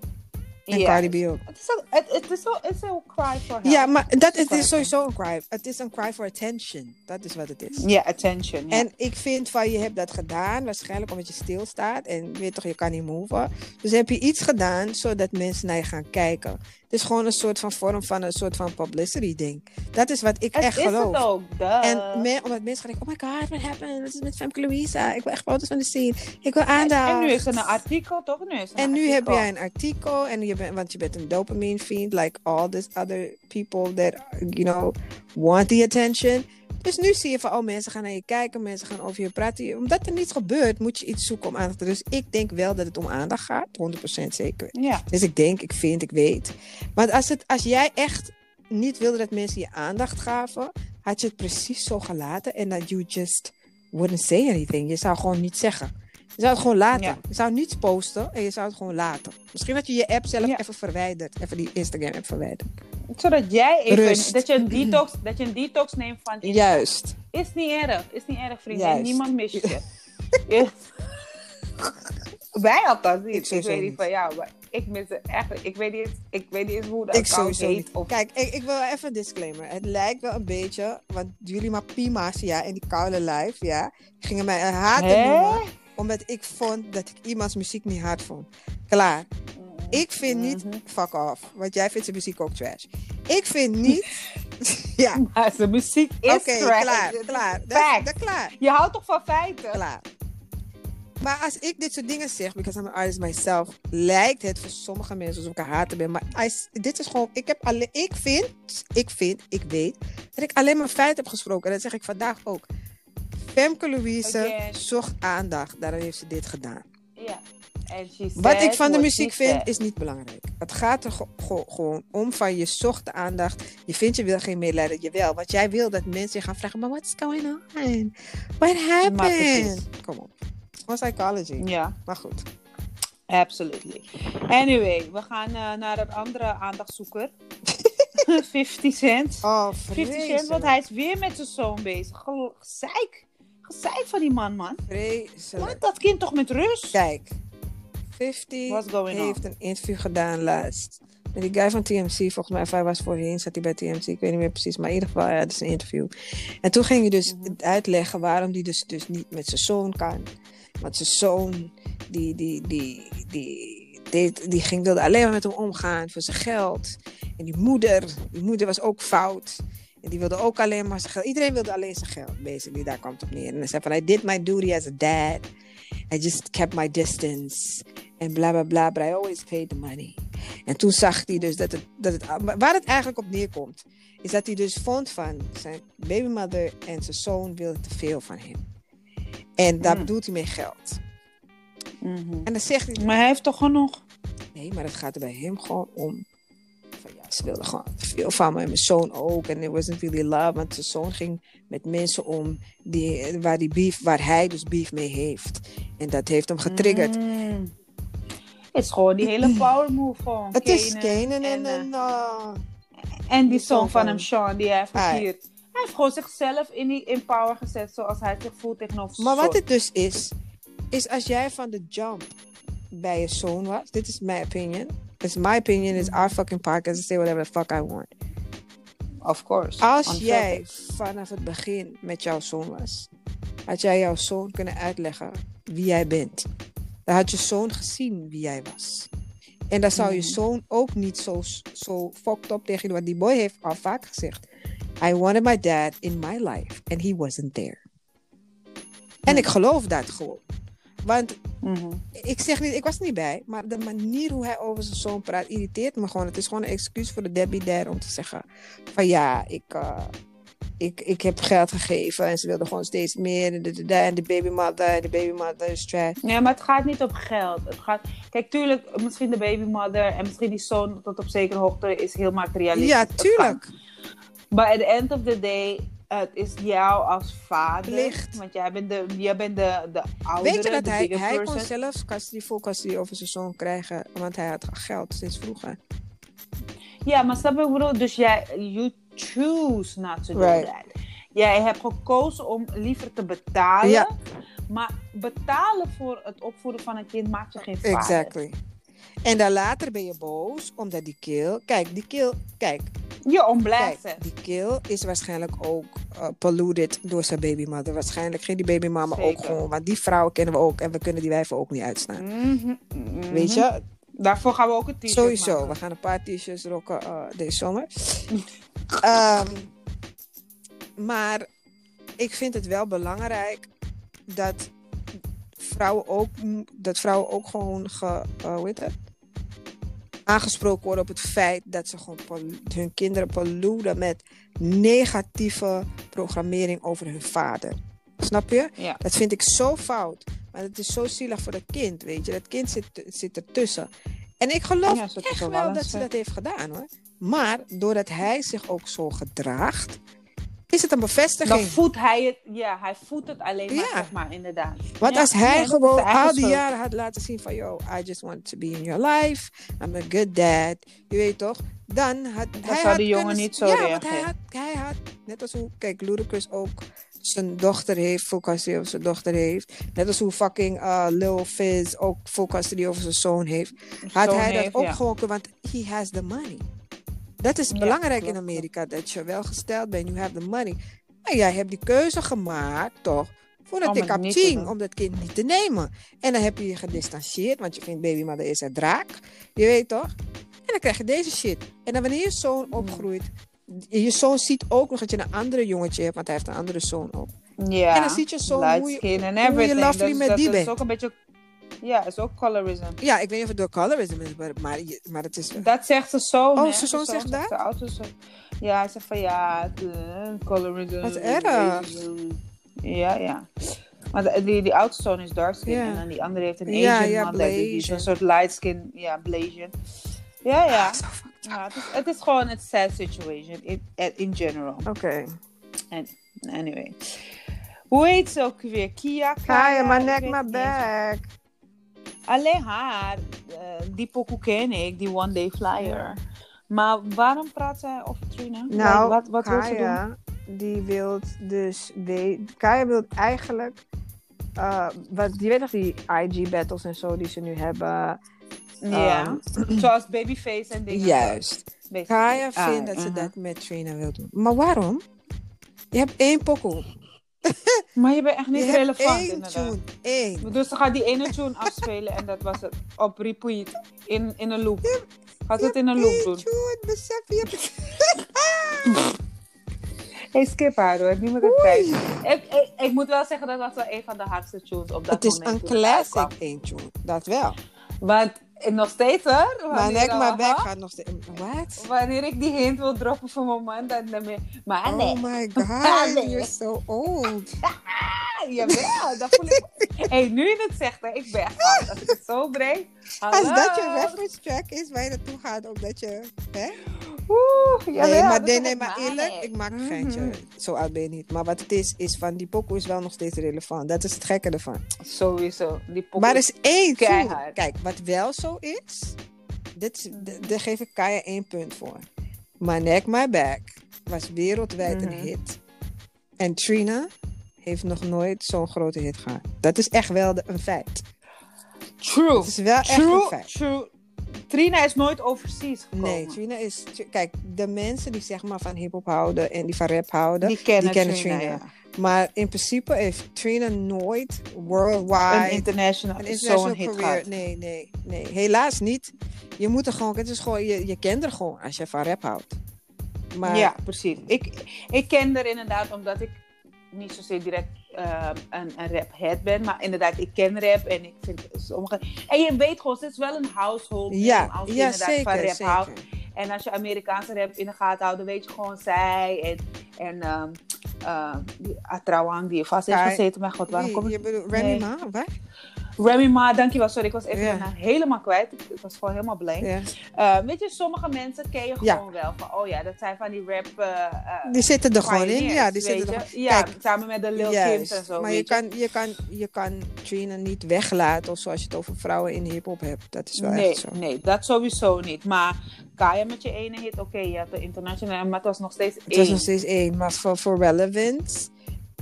En Ja. Cardi B ook. Het is ook, het, het is ook, het is ook cry for help. Ja, maar dat, het is sowieso een cry. Het is een cry for attention. Dat is wat het is. Ja, attention. En ik vind van je hebt dat gedaan, waarschijnlijk omdat je stilstaat en weet toch, je kan niet move. Dus heb je iets gedaan zodat mensen naar je gaan kijken. Is gewoon een soort van vorm van een soort van publicity ding. Dat is wat ik het echt is geloof. het ook, duh. En me, omdat mensen gaan denken, oh my god, what happened? Wat is met Femke Louisa? Ik wil echt foto's van de scene. Ik wil aandacht. En nu is er een artikel, toch? Nu is er En nu heb jij een artikel, en je bent, want je bent een dopamine fiend, like all these other people that, you know, want the attention. Dus nu zie je van, oh, mensen gaan naar je kijken, mensen gaan over je praten. Omdat er niets gebeurt, moet je iets zoeken om aandacht te Dus ik denk wel dat het om aandacht gaat, 100% zeker. Ja. Dus ik denk, ik vind, ik weet. Maar als, het, als jij echt niet wilde dat mensen je aandacht gaven, had je het precies zo gelaten en dat you just wouldn't say anything. Je zou gewoon niet zeggen. Je zou het gewoon laten. Ja. Je zou niets posten en je zou het gewoon laten. Misschien dat je je app zelf Ja. even verwijdert. Even die Instagram app verwijdert. Zodat jij even, Rust. dat je, een detox, dat je een detox neemt van Insta. Juist. Is niet erg, is niet erg, vriendin. Juist. Niemand mist je. Ja. Wij althans niet. Ik weet niet van jou, maar ik mis het echt. Ik weet niet, ik weet niet eens hoe dat Ik account heet. Of... Kijk, ik, ik wil even een disclaimer. Het lijkt wel een beetje, want jullie maar pima's, ja, in die koude live, ja, gingen mij een Hè? noemen. Omdat ik vond dat ik iemands muziek niet hard vond. Klaar. Ik vind niet, Mhm. fuck off, want jij vindt zijn muziek ook trash. Ik vind niet, ja, Maar zijn muziek is trash. klaar, klaar. Dat, dat klaar, Je houdt toch van feiten? klaar. Maar als ik dit soort dingen zeg, because I'm an artist myself, lijkt het voor sommige mensen alsof ik een hater ben. Maar I- dit is gewoon, ik heb alleen, ik vind, ik vind, ik weet, dat ik alleen maar feiten heb gesproken. En dat zeg ik vandaag ook. Femke Louise Again. zocht aandacht, daarom heeft ze dit gedaan. Ja. En she Wat ik said van de what muziek vind, said. is niet belangrijk. Het gaat er gewoon om van je zocht de aandacht. Je vindt je wil geen medelijden. Jawel, want jij wil dat mensen je gaan vragen, maar what's going on? What happened? Kom op. Gewoon psychology. Ja, Maar goed. absolutely. Anyway, we gaan eh, naar een andere aandachtzoeker. 50 Cent. Oh, 50 Cent, want hij is weer met zijn zoon bezig. Ge- Gezeik. Gezeik van die man, man. Laat dat kind toch met rust. Kijk. 50 What's going heeft een interview gedaan laatst. Met die guy van TMC, volgens mij, of hij was voorheen, zat hij bij TMC, ik weet niet meer precies, maar in ieder geval, ja, het is een interview. En toen ging hij dus Mhm. uitleggen waarom hij dus, dus niet met zijn zoon kan. Want zijn zoon, die, die, die, die, deed, die ging, wilde alleen maar met hem omgaan voor zijn geld. En die moeder, die moeder was ook fout. En die wilde ook alleen maar zijn geld. Iedereen wilde alleen zijn geld, basically. Daar kwam het op neer. En hij zei van, I did my duty as a dad. I just kept my distance. En bla bla bla, but I always paid the money. En toen zag hij dus dat het, dat het, waar het eigenlijk op neerkomt, is dat hij dus vond van zijn babymother en zijn zoon wilden te veel van hem. En daar Mm. bedoelt hij mee geld. Mhm. En dan zegt hij, Maar hij heeft toch genoeg? nee, maar het gaat er bij hem gewoon om. Van, ze wilden gewoon veel van me en mijn zoon ook. En it wasn't really love, want zijn zoon ging met mensen om die, waar, die beef, waar hij dus beef mee heeft. En dat heeft hem getriggerd. Mm. Het is gewoon die hele power move gewoon. Het is Kanan en, en uh, En die zoon van van hem. Sean, die hij heeft gevierd. Hij heeft gewoon zichzelf in die in power gezet zoals hij zich voelt tegenover Maar wat het dus is, is als jij van de jump bij je zoon was, dit is my opinion. It's my opinion, it's our fucking podcast, I say whatever the fuck I want. of course. Als Unfiltered. jij vanaf het begin met jouw zoon was, had jij jouw zoon kunnen uitleggen wie jij bent. Dan had je zoon gezien wie jij was. En dan zou je Mhm. zoon ook niet zo, zo fucked up tegen je. Want die boy heeft al vaak gezegd: I wanted my dad in my life and he wasn't there. En ik geloof dat gewoon. Want Mhm. ik zeg niet, ik was er niet bij, maar de manier hoe hij over zijn zoon praat irriteert me gewoon. Het is gewoon een excuus voor de Debbie Dad om te zeggen: van ja, ik, eh, ik, ik heb geld gegeven en ze wilden gewoon steeds meer. En de, de, de, en de babymother, en de babymother is trash. Ja, maar het gaat niet om geld. Het gaat... Kijk, tuurlijk, misschien de babymother en misschien die zoon tot op zekere hoogte is heel materialistisch. Ja, tuurlijk. Maar at the end of the day, het is jou als vader. Plicht. Want jij bent de, jij bent de, de oudere, Weet je dat hij, hij kon zelfs custody, full custody over zijn zoon krijgen, want hij had geld sinds vroeger. Ja, maar snap je wat ik bedoel? Dus jij, you choose not to do Right. that. Jij hebt gekozen om liever te betalen. Ja. Maar betalen voor het opvoeden van een kind maakt je geen vader. Exactly. En dan later ben je boos omdat die keel. Kijk, die keel. Kijk, Je kijk die keel is waarschijnlijk ook uh, polluted door zijn babymother. Waarschijnlijk ging die babymama ook Zeker. gewoon. Want die vrouwen kennen we ook en we kunnen die wijven ook niet uitstaan. Mhm, mhm. Weet je? Daarvoor gaan we ook een t-shirt Sowieso. maken. We gaan een paar t-shirts rocken uh, deze zomer. Ehm, maar ik vind het wel belangrijk dat vrouwen ook, dat vrouwen ook gewoon ge, uh, hoe heet het? Aangesproken worden op het feit dat ze gewoon hun kinderen polluten met negatieve programmering over hun vader. Snap je? Ja. Dat vind ik zo fout. Maar het is zo zielig voor dat kind, weet je. Dat kind zit, zit ertussen. En ik geloof Ja, echt wel dat ze dat heeft gedaan, hoor. Maar doordat hij zich ook zo gedraagt, is het een bevestiging. Dan voedt hij het, ja, hij voedt het alleen maar, Ja. zeg maar, inderdaad. Want Ja, als hij gewoon al die jaren had laten zien van... Yo, I just want to be in your life. I'm a good dad. Je weet toch? Dan had hij zou had die jongen kunnen- niet zo Ja, want hij reageren. had, hij had... Net als hoe... Kijk, Ludacris ook zijn dochter heeft. Full custody over zijn dochter heeft. Net als hoe fucking uh, Lil Fizz ook full custody over zijn zoon heeft. Had Zoon hij dat heeft, ook gewoon kunnen... Want he has the money. Dat is Ja, belangrijk in Amerika. Dat je wel gesteld bent. You have the money. Maar jij hebt die keuze gemaakt, toch? Voor dat ik om dat kind niet te nemen. En dan heb je je gedistanceerd, want je vindt babymother is een draak. Je weet toch? En dan krijg je deze shit. En dan wanneer je zoon opgroeit, je zoon ziet ook nog dat je een andere jongetje hebt, want hij heeft een andere zoon ook. Ja. En dan ziet je zoon hoe je- hoe je everything. lovely Dat- met dat die is bent. ook een beetje... Ja, is ook colorism. Ja, ik weet niet of het door colorism is, maar, maar, het is... Dat zegt zijn zoon. Oh, zijn zoon zegt dat? De zoon. Ja, hij zegt van ja, eh, colorism. Wat erg. Ja, ja. Maar de- die, die oudste zoon is dark skin Ja. en dan die andere heeft een Ja, Asian ja, mother. Die is een soort light skin, ja, Blasian. Ja, ja. Ah, ja het, is, het is gewoon een sad situation in, in general. Oké. En, anyway. Hoe heet ze ook weer? Kia? Kaya, my ik neck, my back. Alleen haar, eh, die pokoe ken ik, die One Day Flyer. Maar waarom praat zij over Trina? Nou, Like, wat, wat wil ze doen? Kaya, die wil dus... Kaya wil eigenlijk... eh, wat, je weet nog die IG-battles en zo die ze nu hebben. Ja, zoals Babyface en dingen. Juist. Kaya Ah, vindt dat ze uh-huh. dat met Trina wil doen. Maar waarom? Je hebt één pokoe. Maar je bent echt niet je relevant één inderdaad. tune. Één. Dus ze gaat die ene tune afspelen en dat was het. Op repeat. In, in een loop. Gaat het in een loop doen. tune, besef je. Hey, skip haar hoor. Nu moet ik kijken. Ik, ik, ik moet wel zeggen dat dat wel een van de hardste tunes op dat Het is moment een toen het classic één tune. Dat wel. Want nog steeds hoor. Maar wanneer nek, maar back huh? gaat nog steeds. What? Wanneer ik die hint wil droppen voor mijn man, dan, ben Maar nee. Oh my god, you're so old. Jawel, dat voel ik. hey, nu je het zegt, hè, ik ben echt oud. Als ik het zo breng. Als dat je reference track is waar je naartoe gaat, omdat je... Hè? Oeh, jawel, nee, maar, nee, nee, echt maar eerlijk, ik maak een geintje. Mhm. Zo oud ben je niet. Maar wat het is, is van die pokoe is wel nog steeds relevant. Dat is het gekke ervan. Sowieso. Die pokoe Maar er is één keihard. Kijk, wat wel zo is, dit, daar geef ik Kaya één punt voor. My Neck, My Back was wereldwijd een Mhm. hit. En Trina heeft nog nooit zo'n grote hit gehad. Dat is echt wel de- een feit. True. Het is wel echt True, een feit. true. Trina is nooit overseas gekomen. Nee, Trina is... Kijk, de mensen die zeg maar van hip-hop houden en die van rap houden, die kennen, die kennen Trina. Trina. ja. Maar in principe heeft Trina nooit Een worldwide international, een zo'n international hit career. gehad. Nee, nee, nee. Helaas niet. Je moet er gewoon, het is gewoon, je, je kent er gewoon als je van rap houdt. Maar Ja, precies. Ik, ik ken er inderdaad omdat ik niet zozeer direct ehm, een, een rap-head ben. Maar inderdaad, ik ken rap en ik vind sommige... En je weet gewoon, het is wel een household ja, als je ja inderdaad van zeker, rap houdt. En als je Amerikaanse rap in de gaten houdt, dan weet je gewoon zij en... en ehm ehm, die Atrawang die vast heeft gezeten. Maar god, waarom kom ik... Je bedoelt Remy Nee. Ma, wat? Remy Ma, dankjewel. Sorry, ik was even helemaal kwijt. Ik, was gewoon helemaal blank. Eh, weet je, sommige mensen ken je Ja. gewoon wel. Van, oh ja, dat zijn van die rap... eh, eh, Die zitten er gewoon in. Ja, die zitten er gewoon Ja, samen met de Lil. Kims en zo. Maar je kan, je, kan, je kan Trina niet weglaten of zoals je het over vrouwen in hip-hop hebt. Dat is wel nee, echt zo. nee, dat sowieso niet. Maar Kaya met je ene hit, oké, je hebt de internationale, maar het was nog steeds Het was één. nog steeds één. Maar voor, voor relevance,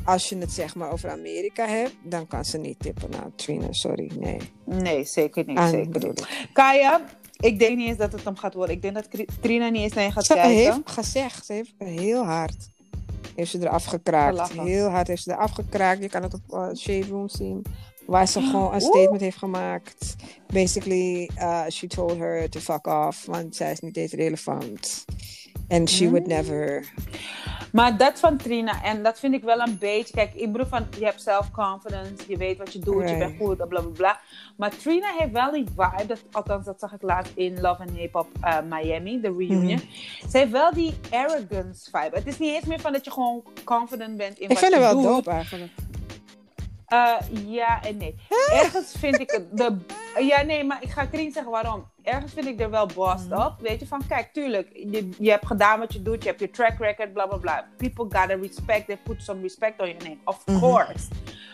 als je het zeg maar over Amerika hebt, dan kan ze niet tippen naar Trina. Sorry, nee. Nee, zeker niet. Aan zeker bedoel ik. Kaya, ik denk niet eens dat het hem gaat worden. Ik denk dat Trina niet eens naar je gaat Ze kijken. heeft gezegd, ze heeft heel hard. Heeft ze eraf gekraakt. Gelachen. Heel hard heeft ze eraf gekraakt. Je kan het op uh, Shade Room zien. Waar ze gewoon een statement heeft gemaakt. Basically, uh, she told her to fuck off. Want zij is niet eens relevant. And she would Mm. never. Maar dat van Trina, en dat vind ik wel een beetje. Kijk, ik bedoel van je hebt self-confidence, je weet wat je doet, je bent goed, bla bla bla. Maar Trina heeft wel die vibe, dat, althans dat zag ik laatst in Love and Hip Hop eh, Miami, de reunion. Mhm. Ze heeft wel die arrogance vibe. Het is niet eens meer van dat je gewoon confident bent in Ik wat vind je het wel doet. dope eigenlijk. Eh, ja en nee. Ergens vind ik het de. Ja, nee, maar ik ga Krien zeggen waarom. Ergens vind ik er wel bossed Mhm. up. Weet je, van kijk, tuurlijk, je, je hebt gedaan wat je doet, je hebt je track record, bla bla bla. People gotta respect, they put some respect on your name. Of Mhm. course.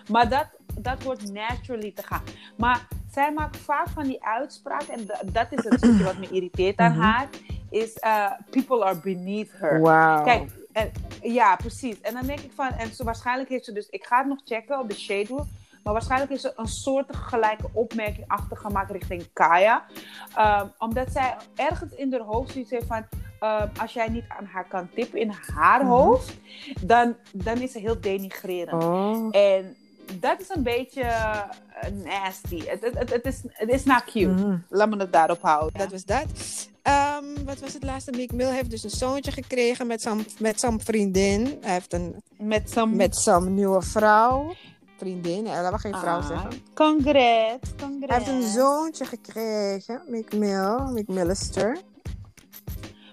Maar dat, dat hoort naturally te gaan. Maar zij maakt vaak van die uitspraken, en da- dat is het stukje wat me irriteert aan Mhm. haar, is uh, people are beneath her. Kijk, en, ja, precies. En dan denk ik van, en zo, waarschijnlijk heeft ze dus, ik ga het nog checken op de Shade Room, maar waarschijnlijk heeft ze een soort gelijke opmerking achtergemaakt richting Kaya. Ehm, omdat zij ergens in haar hoofd zoiets heeft van, ehm, als jij niet aan haar kan tippen in haar Mhm. hoofd, dan, dan is ze heel denigrerend. Oh. En dat is een beetje eh, nasty. Het, het, het, het is, het is not cute. Mhm. Laat me het daarop houden. Dat was dat. Ehm, wat was het laatste? Meek Mill heeft dus een zoontje gekregen met zijn met zijn vriendin. Hij heeft een Met zo'n met zijn nieuwe vrouw. Vriendin, hij laat maar geen vrouw Ah, zeggen. Congrats, congrats. Hij heeft een zoontje gekregen, Meek Mill, Meek Millister.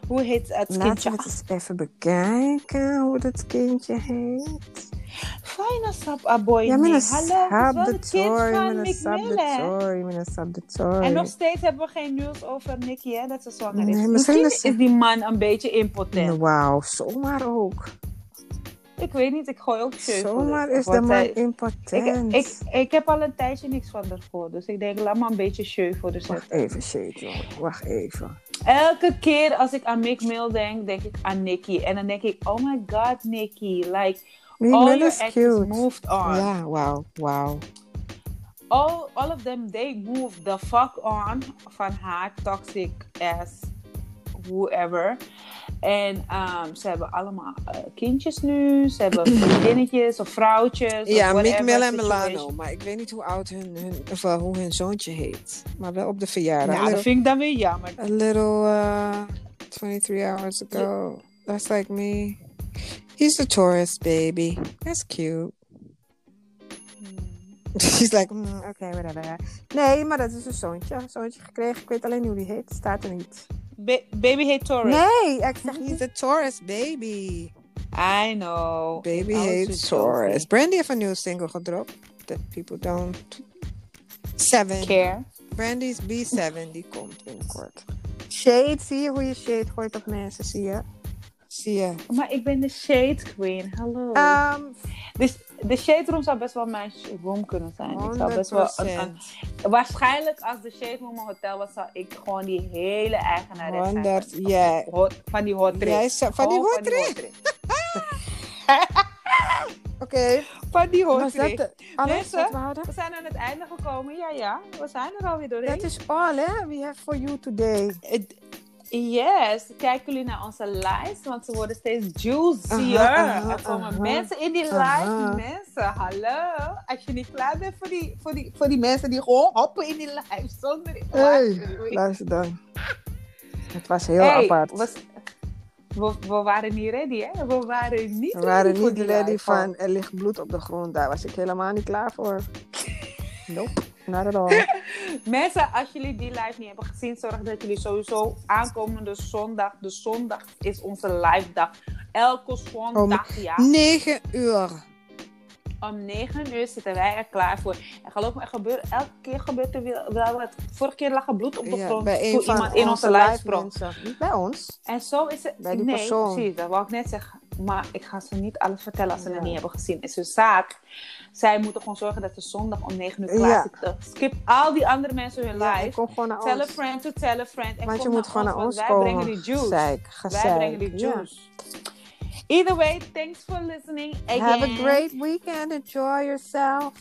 Hoe heet het Laten kindje? we het eens even bekijken hoe dat kindje heet. Fijne sap, aboy. Ja, mijn van mijn sabdatori, mijn sabdatori. En nog steeds hebben we geen nieuws over Nicky, hè, dat ze zwanger is. Nee, Misschien is, die man een beetje impotent. Wauw, zomaar ook. Ik weet niet, ik gooi ook shit Zomaar is de man impotent. Ik, ik, ik heb al een tijdje niks van haar gehoord. Dus ik denk, laat maar een beetje show voor de Wacht zet. even, shit, jongen. Wacht even. Elke keer als ik aan Mick Mill denk, denk ik aan Nicky. En dan denk ik, oh my god, Nicky. Like, all Mill your is cute. moved on. Ja, wauw, wauw. all, all of them, they moved the fuck on van haar toxic ass whoever. En ehm, ze hebben allemaal eh, kindjes nu. Ze hebben vriendinnetjes of vrouwtjes. Ja, Mill en. Milano. Maar ik weet niet hoe oud hun, hun of hoe hun zoontje heet. Maar wel op de verjaardag. Ja, a, dat little, vind ik dan weer jammer. a little uh, 23 hours ago. That's like me. He's the tourist, baby. That's cute. She's like, mm, oké, whatever. Nee, maar dat is een zoontje. Een zoontje gekregen. Ik weet alleen niet hoe die heet. Staat er niet. Ba- baby heet Taurus. Nee, ik zeg he's the tourist, baby. I know. Baby with Taurus. Brandy heeft een nieuwe single gedropt. That people don't. Seven. Care. Brandy's B7, die komt binnenkort. Shade, zie je hoe je shade gooit op mensen, zie je? Zie je. Maar ik ben de Shade Queen. Hallo. Dus de Shade Room zou best wel mijn room kunnen zijn. Ik zou best wel een, een- 100%. Waarschijnlijk als de Shade Room een hotel was, zou ik gewoon die hele eigenares zijn. 100, van- ja. Van die hot zou- van die hot. Oké. Van die hotray. dat alles Mensen, we? We zijn aan het einde gekomen. Ja, ja. We zijn er alweer doorheen. Dat is all, hè? We have for you today. Yes, kijken jullie naar onze lijst, want ze worden steeds juicier. Aha, aha, er komen aha. mensen in die lijst. Mensen, hallo. Als je niet klaar bent voor die, voor die, voor die mensen die gewoon hoppen in die lijst zonder Hey, luister dan. Het was heel Hey, apart. was- we, we waren niet ready, hè? We waren niet We waren ready niet ready live. van er ligt bloed op de grond. Daar was ik helemaal niet klaar voor. Nope, not at all. Mensen, als jullie die live niet hebben gezien, zorg dat jullie sowieso aankomende zondag. De zondag is onze live dag. Elke zondag, ja. 9 uur. Om 9 uur zitten wij er klaar voor. En geloof me, er gebeurt, elke keer gebeurt er wel, wel wat. Vorige keer lag er bloed op de Ja, grond bij een toen van iemand in onze live sprong. Niet bij ons. En zo is het. Bij die nee, persoon. precies. Dat wou ik net zeggen. Maar ik ga ze niet alles vertellen als ze Ja. het niet hebben gezien. Het is hun zaak. Zij moeten gewoon zorgen dat ze zondag om 9 uur klaar Ja. zitten. Skip al die andere mensen hun Ja, live. kom gewoon naar Tell a ons. friend to tell a friend. En Want je moet gewoon naar ons wij komen. brengen die juice. Zeik, wij brengen die Ja. juice. Either way, thanks for listening again. Have a great weekend. Enjoy yourself.